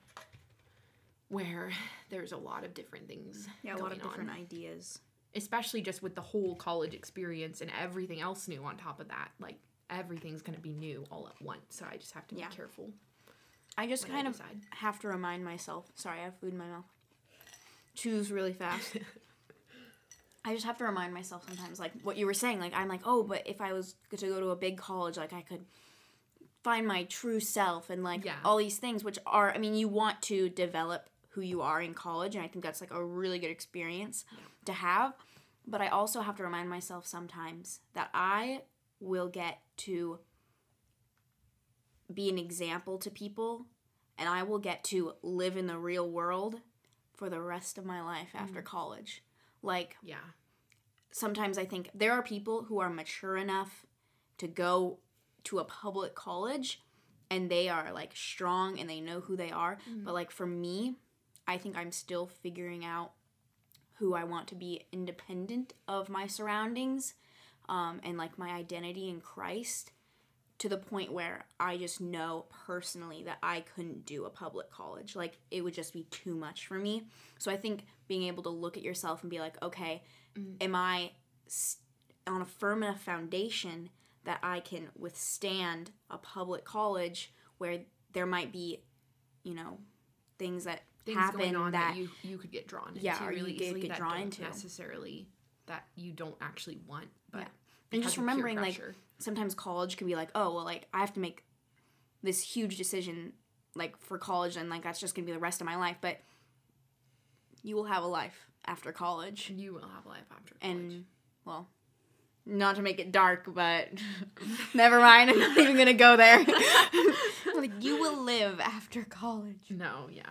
where there's a lot of different things Yeah, a lot of different on. ideas. especially just with the whole college experience and everything else new on top of that like everything's going to be new all at once so i just have to Yeah. be careful I just kind I of have to remind myself. Sorry, I have food in my mouth. Chews really fast. I just have to remind myself sometimes, like what you were saying. Like I'm like, oh, but if I was to go to a big college, like I could find my true self and like Yeah. all these things, which are, I mean, you want to develop who you are in college, and I think that's like a really good experience to have. But I also have to remind myself sometimes that I will get to be an example to people and I will get to live in the real world for the rest of my life after mm. college. Like yeah sometimes I think there are people who are mature enough to go to a public college and they are like strong and they know who they are. But like for me, I think I'm still figuring out who I want to be independent of my surroundings um, and like my identity in Christ to the point where I just know personally that I couldn't do a public college. Like it would just be too much for me. So I think being able to look at yourself and be like, okay, mm. am I on a firm enough foundation that I can withstand a public college where there might be, you know, things that things happen that, that, you you could get drawn into Yeah, you really get- easily get that drawn into. necessarily that you don't actually want but Yeah. and just remembering like sometimes college can be like oh well like i have to make this huge decision like for college and like that's just gonna be the rest of my life but you will have a life after college you will have a life after college and well not to make it dark but never mind i'm not even gonna go there like you will live after college no yeah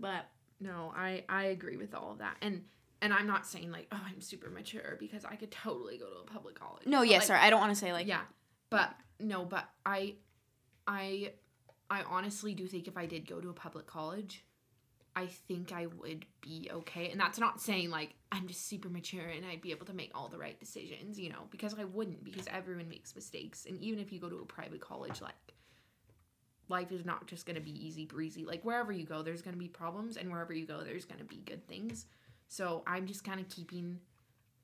but No, I I agree with all of that. And and I'm not saying like, oh, I'm super mature because I could totally go to a public college. no But, yes like, sorry i don't want to say like yeah. But no, but I I I honestly do think if I did go to a public college, I think I would be okay. And that's not saying like I'm just super mature and I'd be able to make all the right decisions, you know, because I wouldn't because everyone makes mistakes. And even if you go to a private college like life is not just going to be easy breezy. Like wherever you go, there's going to be problems, and wherever you go, there's going to be good things. So I'm just kind of keeping.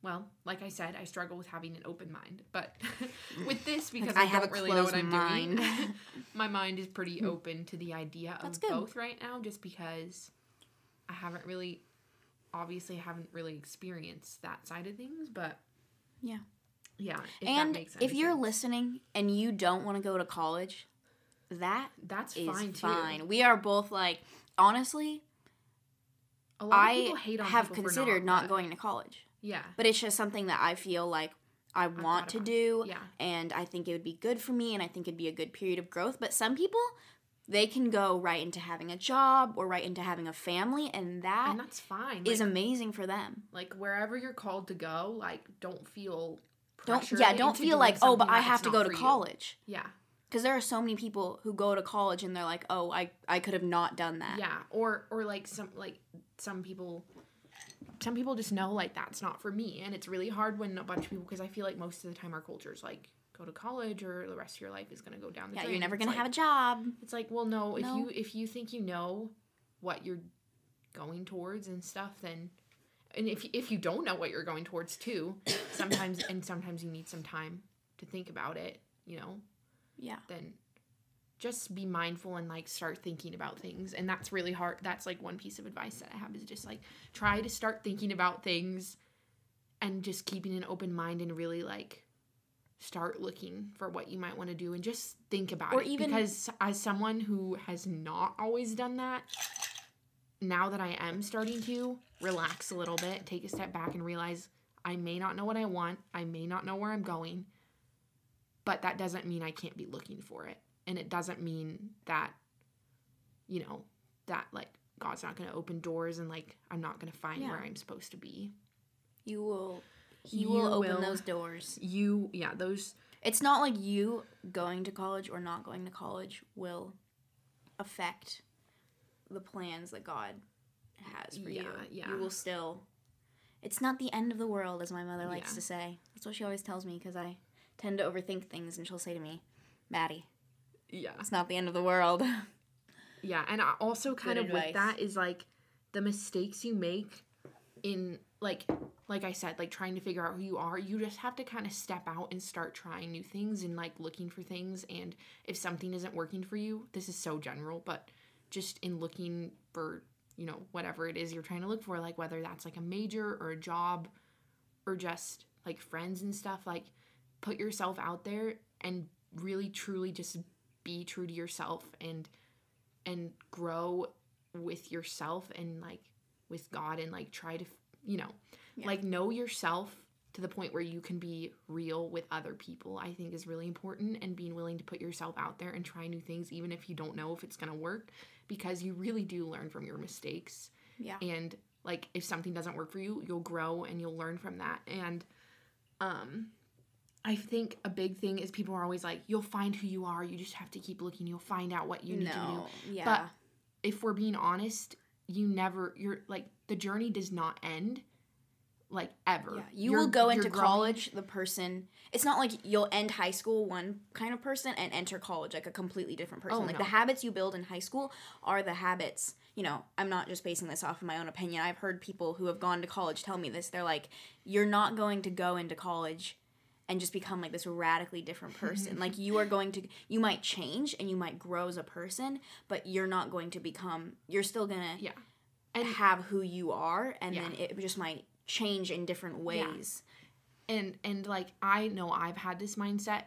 Well, like I said, I struggle with having an open mind, but with this because I I, have don't really know what I'm mind. doing, my mind is pretty open to the idea of both right now, just because I haven't really, obviously, haven't really experienced that side of things, but Yeah. yeah. If that and if you're sense. listening and you don't want to go to college, that that's is fine fine. too. We are both like honestly, A lot of I people hate on have considered not, but- going to college, Yeah, but it's just something that I feel like I want to do, yeah. and I think it would be good for me, and I think it'd be a good period of growth. But some people, they can go right into having a job or right into having a family, and that and that's fine. is like, amazing for them. like wherever you're called to go, like don't feel Don't yeah, don't feel like oh, but I have to go to for you." college. Yeah, Because there are so many people who go to college and they're like, oh, I, I could have not done that. yeah, or or like some like some people. Some people just know like that's not for me, and it's really hard when a bunch of people because I feel like most of the time our culture is like go to college or the rest of your life is gonna go down the Yeah, drain. you're never gonna like- have a job. It's like, well, no. If No. you if you think you know what you're going towards and stuff, then and if if you don't know what you're going towards too, sometimes and sometimes you need some time to think about it. You know, Yeah. then just be mindful and like start thinking about things. And that's really hard. That's like one piece of advice that I have is just like try to start thinking about things and just keeping an open mind and really like start looking for what you might want to do and just think about Or it even- because as someone who has not always done that now that I am starting to relax a little bit, take a step back and realize I may not know what I want, I may not know where I'm going, but that doesn't mean I can't be looking for it. And it doesn't mean that, you know, that like God's not going to open doors and like I'm not going to find Yeah. where I'm supposed to be. You will. He You will open will. those doors. You, yeah, those, It's not like you going to college or not going to college will affect the plans that God has for you. Yeah, yeah. You will still. It's not the end of the world, as my mother likes Yeah. to say. That's what she always tells me because I tend to overthink things, and she'll say to me, "Maddie, yeah. it's not the end of the world." Yeah, and I also kind Good of with that is like the mistakes you make in like like I said, like trying to figure out who you are, you just have to kind of step out and start trying new things and like looking for things and if something isn't working for you, this is so general, but just in looking for, you know, whatever it is you're trying to look for, like whether that's like a major or a job or just like friends and stuff, like put yourself out there and really truly just be true to yourself and and grow with yourself and like with God and like try to you know Yeah. like know yourself to the point where you can be real with other people I think is really important and being willing to put yourself out there and try new things even if you don't know if it's going to work because you really do learn from your mistakes yeah. and like if something doesn't work for you you'll grow and you'll learn from that and um i think a big thing is people are always like you'll find who you are you just have to keep looking you'll find out what you need to do. Yeah. but if we're being honest you never you're like the journey does not end like ever Yeah, you You're- will go into growing- college the person. It's not like you'll end high school one kind of person and enter college like a completely different person. Oh, like no. the habits you build in high school are the habits. You know, I'm not just basing this off of my own opinion. I've heard people who have gone to college tell me this. They're like, "You're not going to go into college and just become like this radically different person. like you are going to you might change and you might grow as a person, but you're not going to become you're still going to yeah and have who you are and Yeah. then it just might change in different ways. and and like i know i've had this mindset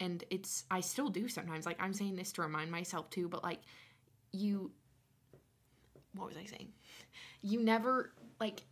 and it's i still do sometimes like i'm saying this to remind myself too but like you what was i saying you never like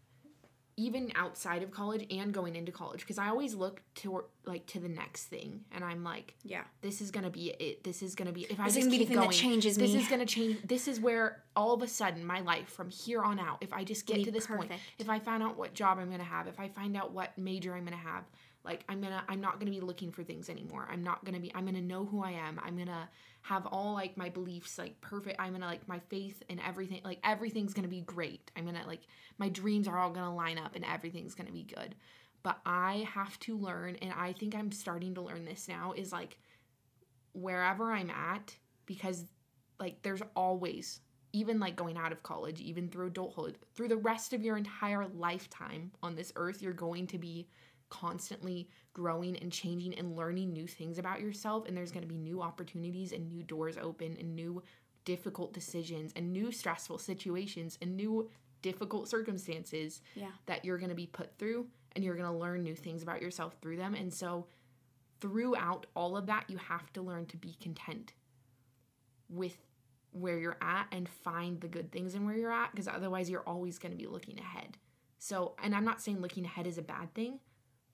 even outside of college and going into college because i always look to like to the next thing and i'm like Yeah. this is gonna be it this is gonna be if i This is just gonna be the keep going changes this me. is gonna change this is where all of a sudden my life from here on out if i just get Be to this point if i find out what job i'm gonna have if i find out what major i'm gonna have like i'm gonna i'm not gonna be looking for things anymore i'm not gonna be i'm gonna know who i am i'm gonna have all like my beliefs like perfect i'm gonna like my faith and everything like everything's gonna be great. I'm gonna like my dreams are all gonna line up and everything's gonna be good. But i have to learn and i think i'm starting to learn this now is like wherever i'm at because like there's always even like going out of college, even through adulthood, through the rest of your entire lifetime on this earth, you're going to be constantly growing and changing and learning new things about yourself and there's going to be new opportunities and new doors open and new difficult decisions and new stressful situations and new difficult circumstances Yeah. that you're going to be put through and you're going to learn new things about yourself through them and so throughout all of that you have to learn to be content with where you're at and find the good things in where you're at because otherwise you're always going to be looking ahead so and i'm not saying looking ahead is a bad thing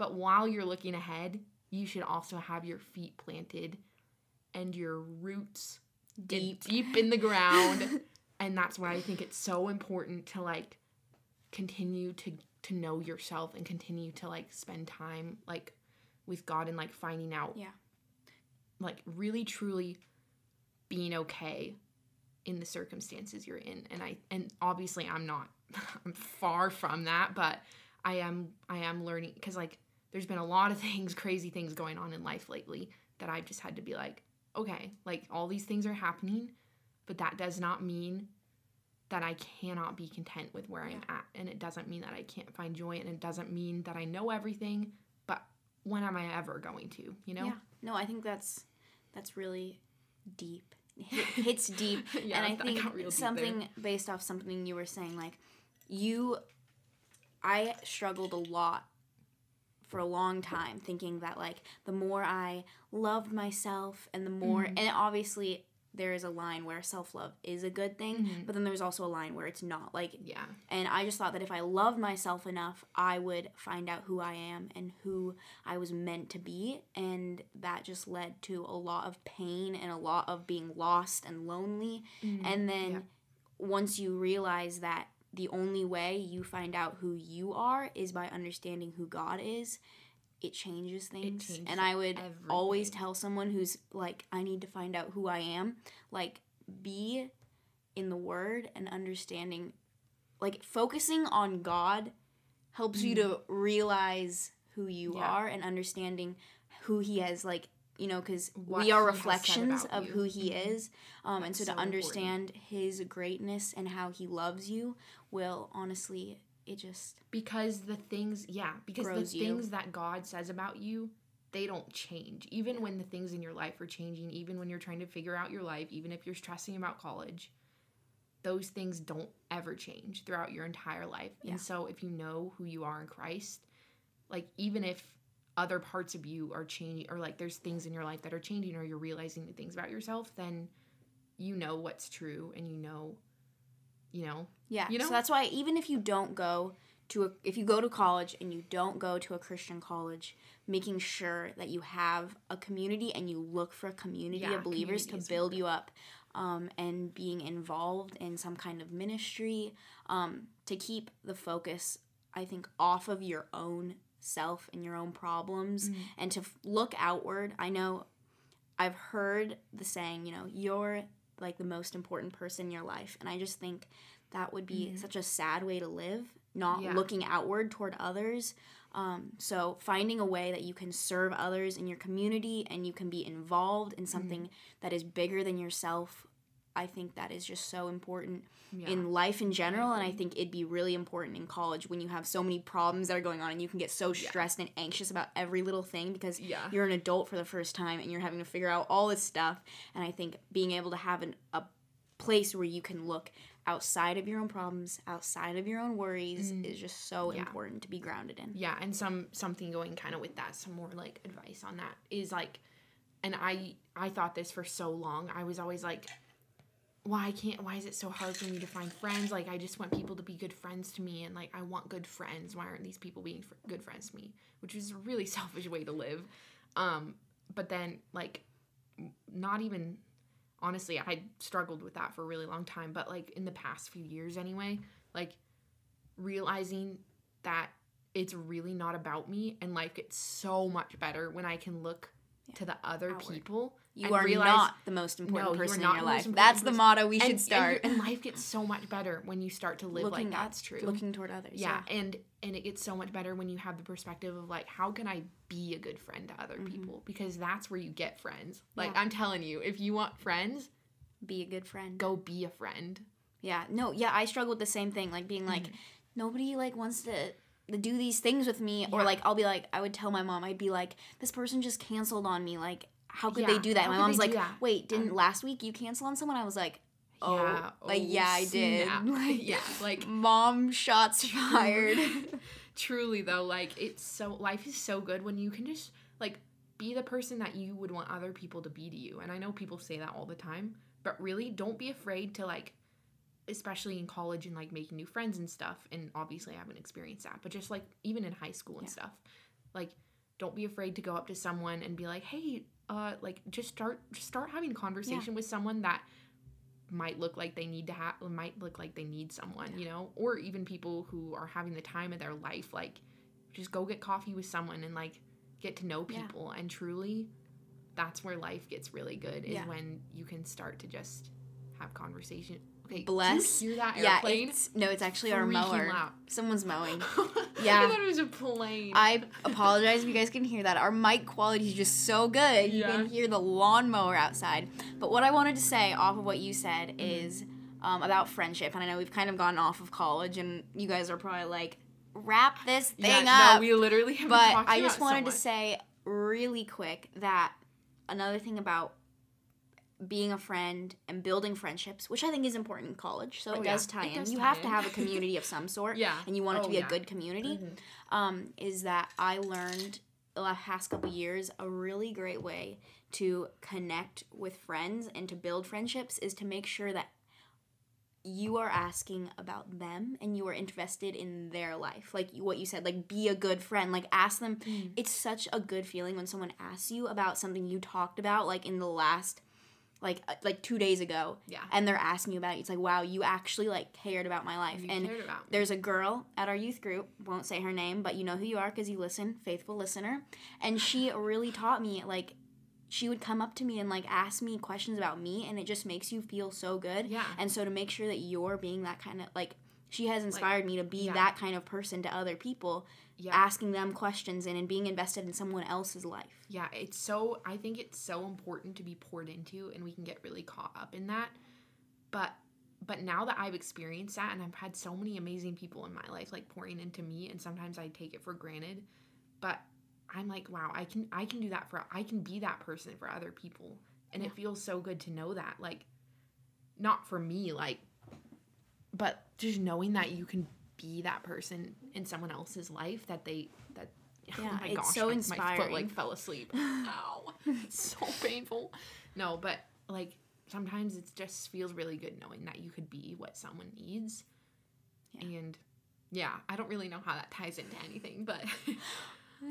but while you're looking ahead you should also have your feet planted and your roots Deep. deep in the ground and that's why i think it's so important to like continue to to know yourself and continue to like spend time like with god and like finding out Yeah. like really truly being okay in the circumstances you're in and i and obviously i'm not i'm far from that but i am i am learning because like there's been a lot of things crazy things going on in life lately that i've just had to be like okay like all these things are happening but that does not mean that i cannot be content with where i'm at and it doesn't mean that i can't find joy and it doesn't mean that i know everything but when am i ever going to you know Yeah. No, I think that's that's really deep. Hit, hits deep. Yeah, and I think got real deep something based off something you were saying, like you I struggled a lot for a long time thinking that like the more I loved myself and the more Mm-hmm. and obviously there is a line where self-love is a good thing, Mhm. but then there's also a line where it's not. Like yeah and I just thought that if I loved myself enough, I would find out who I am and who I was meant to be. And that just led to a lot of pain and a lot of being lost and lonely. And then yeah. once you realize that the only way you find out who you are is by understanding who God is, it changes things. changes and I would always tell someone who's like, I need to find out who I am, like, be in the word and understanding like focusing on God helps you to realize who you Mm. Yeah. are and understanding who he has like you know because we are he has said reflections of you. who he Mhm. is um, and so, That's to so important. understand his greatness and how he loves you will honestly it just because the things yeah because the you. things that god says about you they don't change even when the things in your life are changing even when you're trying to figure out your life even if you're stressing about college those things don't ever change throughout your entire life Yeah. and so if you know who you are in christ like even if other parts of you are changing or like there's things in your life that are changing or you're realizing new things about yourself then you know what's true and you know you know yeah You know? so that's why even if you don't go to a, if you go to college and you don't go to a christian college making sure that you have a community and you look for a community Yeah, of believers community to build you up um, and being involved in some kind of ministry um, to keep the focus i think off of your own self and your own problems Mm. and to f- look outward i know i've heard the saying you know you're like the most important person in your life and i just think that would be such a sad way to live not Mm-hmm. Yeah. looking outward toward others um, so finding a way that you can serve others in your community and you can be involved Mm-hmm. in something that is bigger than yourself i think that is just so important yeah. in life in general and i think it'd be really important in college when you have so many problems that are going on and you can get so stressed and anxious about every little thing because Yeah. you're an adult for the first time and you're having to figure out all this stuff and i think being able to have an, a place where you can look outside of your own problems outside of your own worries is just so Mm. Yeah. important to be grounded in yeah and some something going kind of with that some more like advice on that is like and i i thought this for so long i was always like why can't why is it so hard for me to find friends like i just want people to be good friends to me and like i want good friends why aren't these people being fr- good friends to me which is a really selfish way to live um but then like not even honestly i struggled with that for a really long time but like in the past few years anyway like realizing that it's really not about me and life gets so much better when I can look to the other Outward. people. You and are realize- not the most important No, person in your life that's the person. motto we and, should and start your- And, life gets so much better when you start to live looking like at- that's true. looking toward others yeah, and and it gets so much better when you have the perspective of like how can I be a good friend to other people because that's where you get friends. Like Mm-hmm. Yeah. I'm telling you, if you want friends, Be a good friend. Go be a friend. Yeah. No, yeah, I struggle with the same thing, like being like nobody like wants to to do these things with me or like I'll be like I would tell my mom I'd be like this person just canceled on me like how could they do that? how My mom's like, that? "Wait, didn't Um, last week you cancel on someone?" I was like, "Oh, yeah. like oh, yeah, I did." Like yeah. Like mom shots fired. truly though, like it's so life is so good when you can just like be the person that you would want other people to be to you. And I know people say that all the time, but really don't be afraid to like especially in college and like making new friends and stuff. And obviously I haven't experienced that, but just like even in high school and Yeah. stuff. Like don't be afraid to go up to someone and be like, "Hey, uh like just start just start having conversation with someone that might look like they need to have might look like they need someone you know or even people who are having the time of their life like just go get coffee with someone and like get to know Yeah. people and truly that's where life gets really good is Yeah. when you can start to just have conversation okay Bless. hear that yeah, airplane it's no, it's actually our mower. loud. Someone's mowing. yeah Yeah. i thought it was a plane I apologize if you guys can hear that. Our mic quality is just so good. You can hear the lawnmower outside. But what I wanted to say off of what you said Mm-hmm. is um, about friendship. And I know we've kind of gone off of college, and you guys are probably like, wrap this thing yeah, up. no we literally but I just it so wanted to say really quick that another thing about being a friend and building friendships, which I think is important in college, so Oh, it yeah. does tie It in. does you tie have to have a community of some sort, Yeah. and you want it to Oh, be a good community. Mhm. Um, is that I learned the last couple years a really great way to connect with friends and to build friendships is to make sure that you are asking about them and you are interested in their life like what you said like be a good friend like ask them Mm. it's such a good feeling when someone asks you about something you talked about like in the last like uh, like two days ago. Yeah. And they're asking you about it. It's like wow you actually like cared about my life. You and cared about me. there's a girl at our youth group won't say her name but you know who you are because you listen faithful listener. And she really taught me like she would come up to me and like ask me questions about me and it just makes you feel so good. Yeah. And so to make sure that you're being that kind of like she has inspired me to be yeah. that kind of person to other people yeah asking them questions and, and being invested in someone else's life Yeah, it's so I think it's so important to be poured into and we can get really caught up in that. But but now that I've experienced that and I've had so many amazing people in my life like pouring into me and sometimes I take it for granted, but I'm like, wow, I can I can do that for I can be that person for other people. And it feels so good to know that like not for me like but just knowing that you can be that person in someone else's life that they that Yeah, oh my it's gosh, so my, my foot inspiring. like fell asleep. Ow, it's so painful. No, but like sometimes it just feels really good knowing that you could be what someone needs. Yeah. And yeah, I don't really know how that ties into anything, but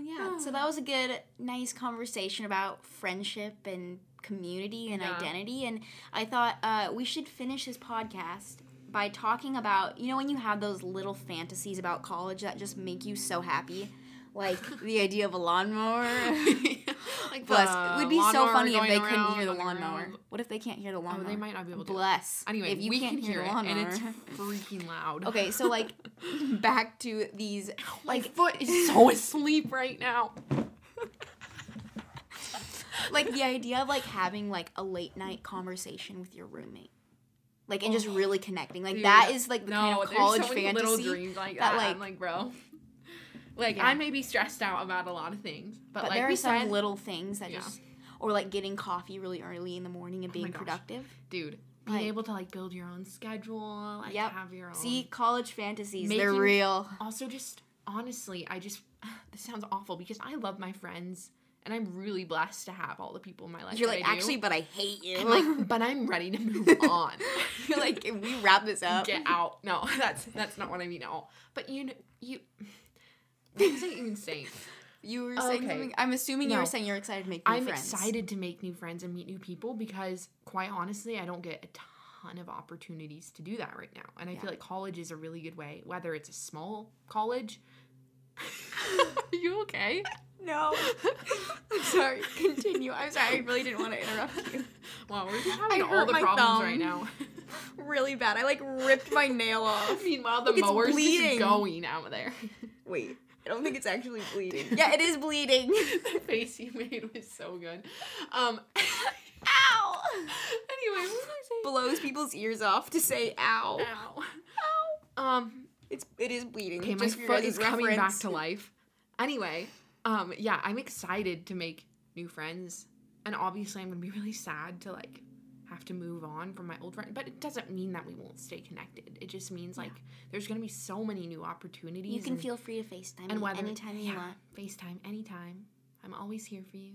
yeah so that was a good nice conversation about friendship and community and Yeah. identity and i thought uh, we should finish this podcast by talking about you know when you have those little fantasies about college that just make you so happy like the idea of a lawnmower like Bless. It would be so funny if they couldn't hear the lawnmower. around. What if they can't hear the Oh, lawnmower? they might not be able to. Bless. Anyway, if you we can't can hear hear the it, lawnmower. and it's freaking loud. okay, so like back to these my like foot is so asleep right now. like the idea of like having like a late night conversation with your roommate. Like and just oh. really connecting. Like Dude, that is like the kind of college so fantasy. little dreams like that, that. like- I'm like, bro. Like Yeah. I may be stressed out about a lot of things, but, But like there are some said, little things that Yeah. just or like getting coffee really early in the morning and Oh being gosh. productive. dude, being like- able to like build your own schedule, like Yep. have your own. See, college fantasies, they're real. also just honestly, I just this sounds awful because I love my friends and I'm really blessed to have all the people in my life. You're like, actually, but I hate you. I'm like, but I'm ready to move on. You're like, can we wrap this up? Get out. No, that's that's not what I mean at all. But you kn- you what was I even saying? You were saying Okay. something. I'm assuming you were saying you're excited to make new I'm friends. excited to make new friends and meet new people because, quite honestly, I don't get a ton of opportunities to do that right now. And I Yeah. feel like college is a really good way, whether it's a small college. Are you okay? No. I'm sorry. Continue. I'm sorry. I really didn't want to interrupt you. Wow, we're having I all the problems thumb. right now. Really bad. I like ripped my nail off. Meanwhile, the Look, mower's bleeding. just going out of there. Wait. I don't think it's actually bleeding. yeah, it is bleeding. the face you made was so good. Um. Ow. anyway, what was I blows people's ears off to say ow. Ow. Ow. Um, It's it is bleeding. okay, my foot is coming back to life. Anyway, um, yeah, I'm excited to make new friends, and obviously, I'm gonna be really sad to like have to move on from my old friend. But it doesn't mean that we won't stay connected. It just means like there's gonna be so many new opportunities. You can and, feel free to FaceTime and whether anytime you yeah, want. FaceTime anytime. I'm always here for you.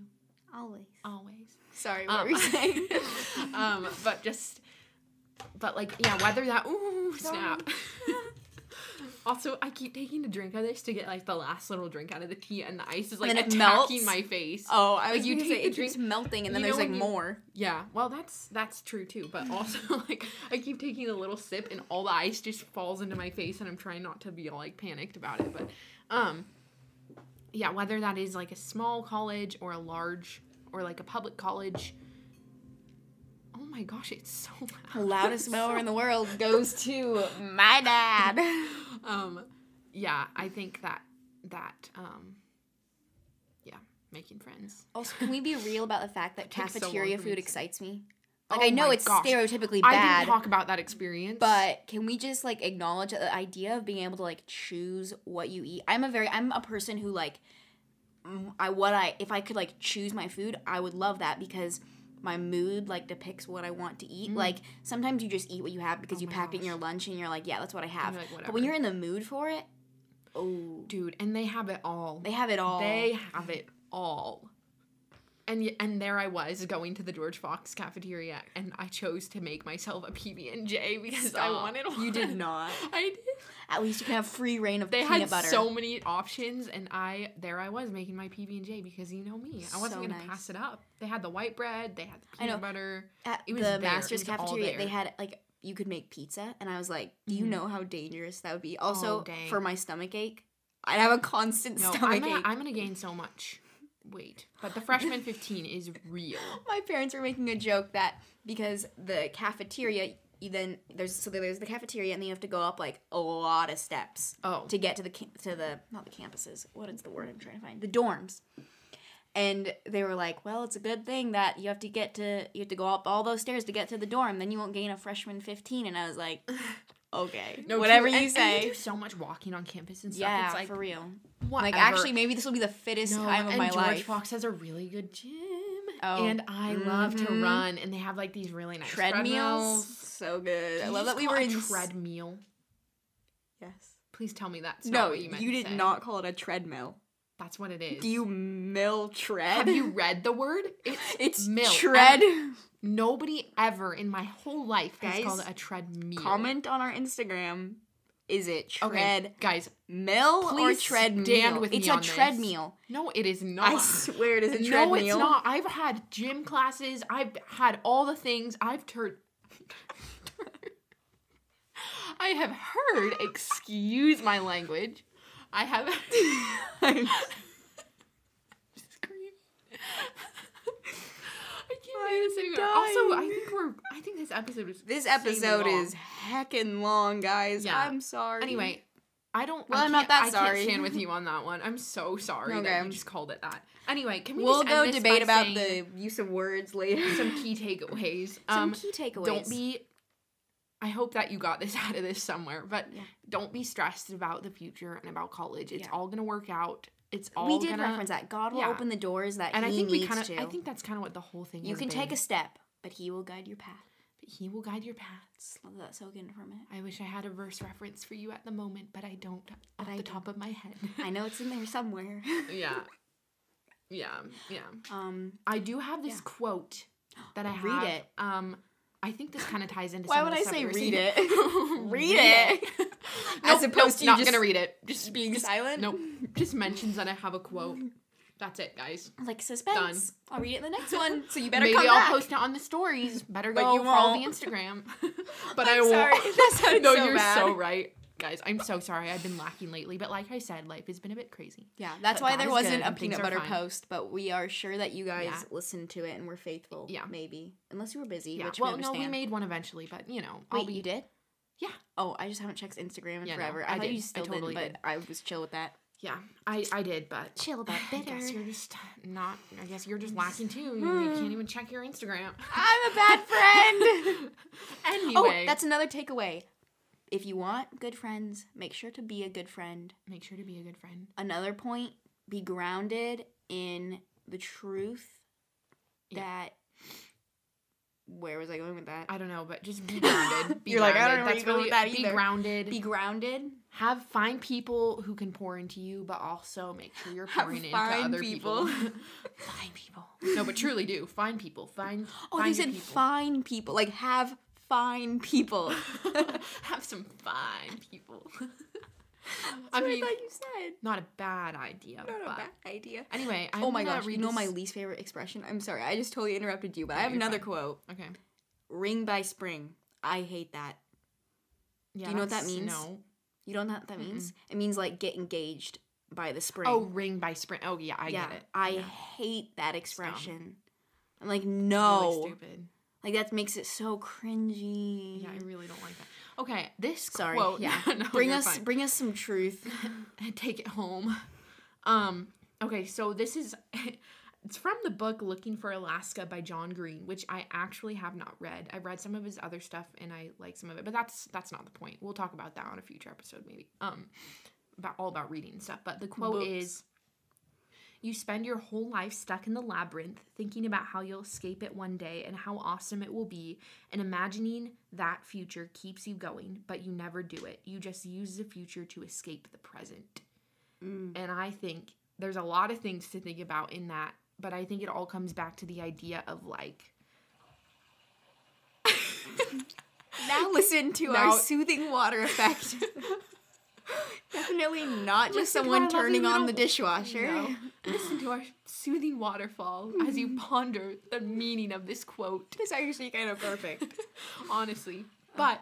Always. Always. Sorry, what Um, were you saying? um, but just, but like, yeah, whether that, ooh, snap. also, I keep taking a drink of this to get like the last little drink out of the tea, and the ice is like then it attacking melts? my face. oh, I Like, was you you take say the it keeps drink- melting and then you there's like you- more. Yeah, well, that's that's true too. But also, like, I keep taking a little sip, and all the ice just falls into my face, and I'm trying not to be all like panicked about it. But, um, yeah, whether that is like a small college or a large or like a public college. Oh my gosh, it's so loud. The loudest mower so in the world goes to my dad. Um yeah i think that that um yeah making friends Also, can we be real about the fact that takes so cafeteria food excites me? Like Oh I know it's gosh. stereotypically i bad, didn't talk about that experience but can we just like acknowledge the idea of being able to like choose what you eat? I'm a very I'm a person who like mm, I what I if I could like choose my food, I would love that because my mood like depicts what I want to eat. Like sometimes you just eat what you have because Mm. Oh you packed it in your lunch and you're like, yeah, that's what I have. like, but when you're in the mood for it, oh, dude and they have it all they have it all. they have it all and and there I was going to the George Fox cafeteria, and I chose to make myself a PB and J because I wanted one. You did not. I did. At least you can have free rein of They peanut had butter. so many options, and I there I was making my PB and J because you know me, I wasn't So gonna nice. pass it up. They had the white bread, they had the I know. peanut butter. At It was the there. Master's was cafeteria, they had like you could make pizza, and I was like, "Do you mm-hmm. know how dangerous that would be?" Also, Oh, for my stomach ache, I'd have a constant No, stomach I'm gonna, ache. I'm gonna gain so much weight, but the freshman 15 is real. my parents were making a joke that because the cafeteria, you then there's so there's the cafeteria, and then you have to go up like a lot of steps Oh, to get to the to the not the campuses. What is the word I'm trying to find? The dorms. And they were like, "Well, it's a good thing that you have to get to you have to go up all those stairs to get to the dorm. Then you won't gain a freshman 15." And I was like, "Okay, no, whatever true. you And- and say." do so much walking on campus and stuff. yeah, it's like for real. whatever. Like actually, maybe this will be the fittest no, time of and my George life. Fox has a really good gym, Oh. and I love to Mhm. run, and they have like these really nice Treadmills, treadmills. So good. I Did you love that we were in treadmill. Yes. Please tell me that's No, you you, did not call it a treadmill. That's what it is. Do you mill tread? have you read the word? It's It's mill. tread. Nobody ever in my whole life has Guys, called it a treadmill. Comment on our Instagram. Is it tread Okay, guys. mill or treadmill? stand with It's me a on this. treadmill. No, it is not. I swear it is a treadmill. no, it's not. I've had gym classes. I've had all the things. I've turned. I have heard. Excuse my language. I have. I'm Scream. I can't do this anymore. Also, I think we're. I think this episode is. This episode long. is heckin' long, guys. Yeah. I'm sorry. Anyway, I don't. Well, I I'm not that I sorry. can't stand with you on that one. I'm so sorry that Okay. you just called it that. Anyway, can we we'll just go end this debate about the use of words later. some key takeaways? Some Um, key takeaways. don't be. I hope that you got this out of this somewhere, but Yeah. don't be stressed about the future and about college. It's Yeah. all gonna work out. It's all we did gonna, reference that God will yeah. open the doors that and I think we kind of. I think that's kind of what the whole thing. Is. You can take a step, but He will guide your path. But he will guide your paths. Let that soak in for a minute. I wish I had a verse reference for you at the moment, but I don't at the do. top of my head. I know it's in there somewhere. yeah, yeah, yeah. um, I do have this quote that I have. Read it. Um, I think this kind of ties into. Why some of would the I say read it? read it. As nope, opposed to you not just gonna read it. Just being just, silent? Nope. Just mentions that I have a quote. That's it, guys. like suspense. Done. I'll read it in the next one. So you better Maybe come I'll back. post it on the stories. Better But go you follow the won't. Instagram. but I'm I won't. sorry. That sounded no, so you're bad. so right. Guys, I'm so sorry. I've been lacking lately, but like I said, life has been a bit crazy. Yeah, that's But why God there wasn't a peanut butter post, but we are sure that you guys Yeah. listened to it and were faithful. Yeah. maybe unless you were busy. Yeah. which Well, we no, we made one eventually, but you know, Wait, I'll be. you did? Yeah. Oh, I just haven't checked Instagram in Yeah, no, forever. I I, thought you I still totally did, but I was chill with that. Yeah, I I did, but Chill about I guess you're just not. I guess you're just mm. lacking too. You, you can't even check your Instagram. I'm a bad friend. Oh, anyway, Oh, that's another takeaway. If you want good friends, make sure to be a good friend. make sure to be a good friend. Another point, be grounded in the truth Yeah. that where was I going with that? I don't know, but just be grounded. Be You're like, I grounded. don't know That's really that be grounded. Be grounded. have find people who can pour into you, but also make sure you're pouring into other people. people. find people. No, but truly do find people. Find. Oh, find they said people. fine people. Like have fine people. have some fine people. I I mean, thought you said. not a bad idea. Not a bad idea. Anyway, oh I'm oh my gosh, read you know my least favorite expression? I'm sorry, I just totally interrupted you, but I have another fine. quote. Okay. Ring by spring. I hate that. Yeah, you know what that means? No. You don't know what that means? It means like get engaged by the spring. Oh, ring by spring. Oh yeah, I yeah, get it. I Yeah. hate that expression. I'm like, Really no. stupid. Like that makes it so cringy. Yeah, I really don't like that. Okay, this Sorry. quote. Yeah. no, bring us fine. bring us some truth. and take it home. Um, okay, so this is it's from the book Looking for Alaska by John Green, which I actually have not read. I've read some of his other stuff and I like some of it, but that's that's not the point. We'll talk about that on a future episode maybe. Um about all about reading stuff. But the quote Books. is you spend your whole life stuck in the labyrinth, thinking about how you'll escape it one day and how awesome it will be, and imagining that future keeps you going, but you never do it. You just use the future to escape the present. Mm. And I think there's a lot of things to think about in that, but I think it all comes back to the idea of like, Now listen to Now- our soothing water effect. Definitely not just Listen someone turning on the dishwasher. No. listen to our soothing waterfall as you mm-hmm. ponder the meaning of this quote. This is actually kind of perfect. Honestly. But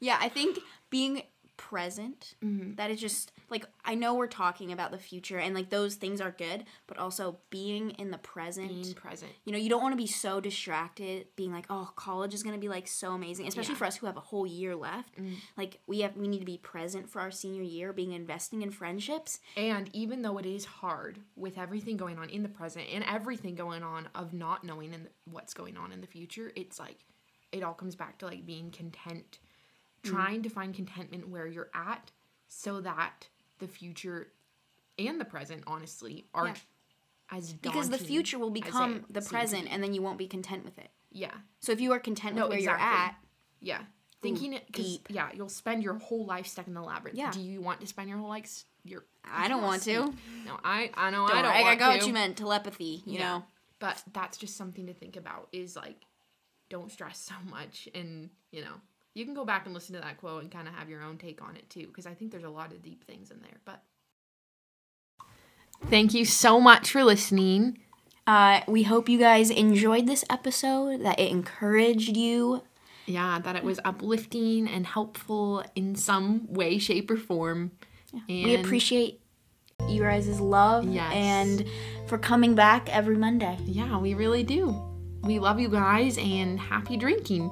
Yeah, I think being present, Mhm. that is just like I know we're talking about the future and like those things are good, but also being in the present. being present. you know, you don't want to be so distracted being like, "Oh, college is going to be like so amazing," especially Yeah. for us who have a whole year left. Mm. Like we have we need to be present for our senior year, being investing in friendships. And even though it is hard with everything going on in the present and everything going on of not knowing in what's going on in the future, it's like it all comes back to like being content, Mm-hmm. trying to find contentment where you're at so that the future and the present honestly aren't as Because the future will become the present be. and then you won't be content with it. Yeah. So if you are content No, with where exactly. you're at, Yeah. Thinking it 'cause, deep. Yeah, you'll spend your whole life stuck in the labyrinth. Yeah. Do you want to spend your whole life your I don't want to. No, I I know Don't I don't worry, I got to. what you meant, telepathy, you Yeah. know. But that's just something to think about is like don't stress so much and you know you can go back and listen to that quote and kind of have your own take on it too because I think there's a lot of deep things in there but Thank you so much for listening. Uh, we hope you guys enjoyed this episode, that it encouraged you. Yeah, that it was uplifting and helpful in some way, shape, or form. we And- appreciate you guys' love Yes. and for coming back every Monday. Yeah, we really do. We love you guys and happy drinking.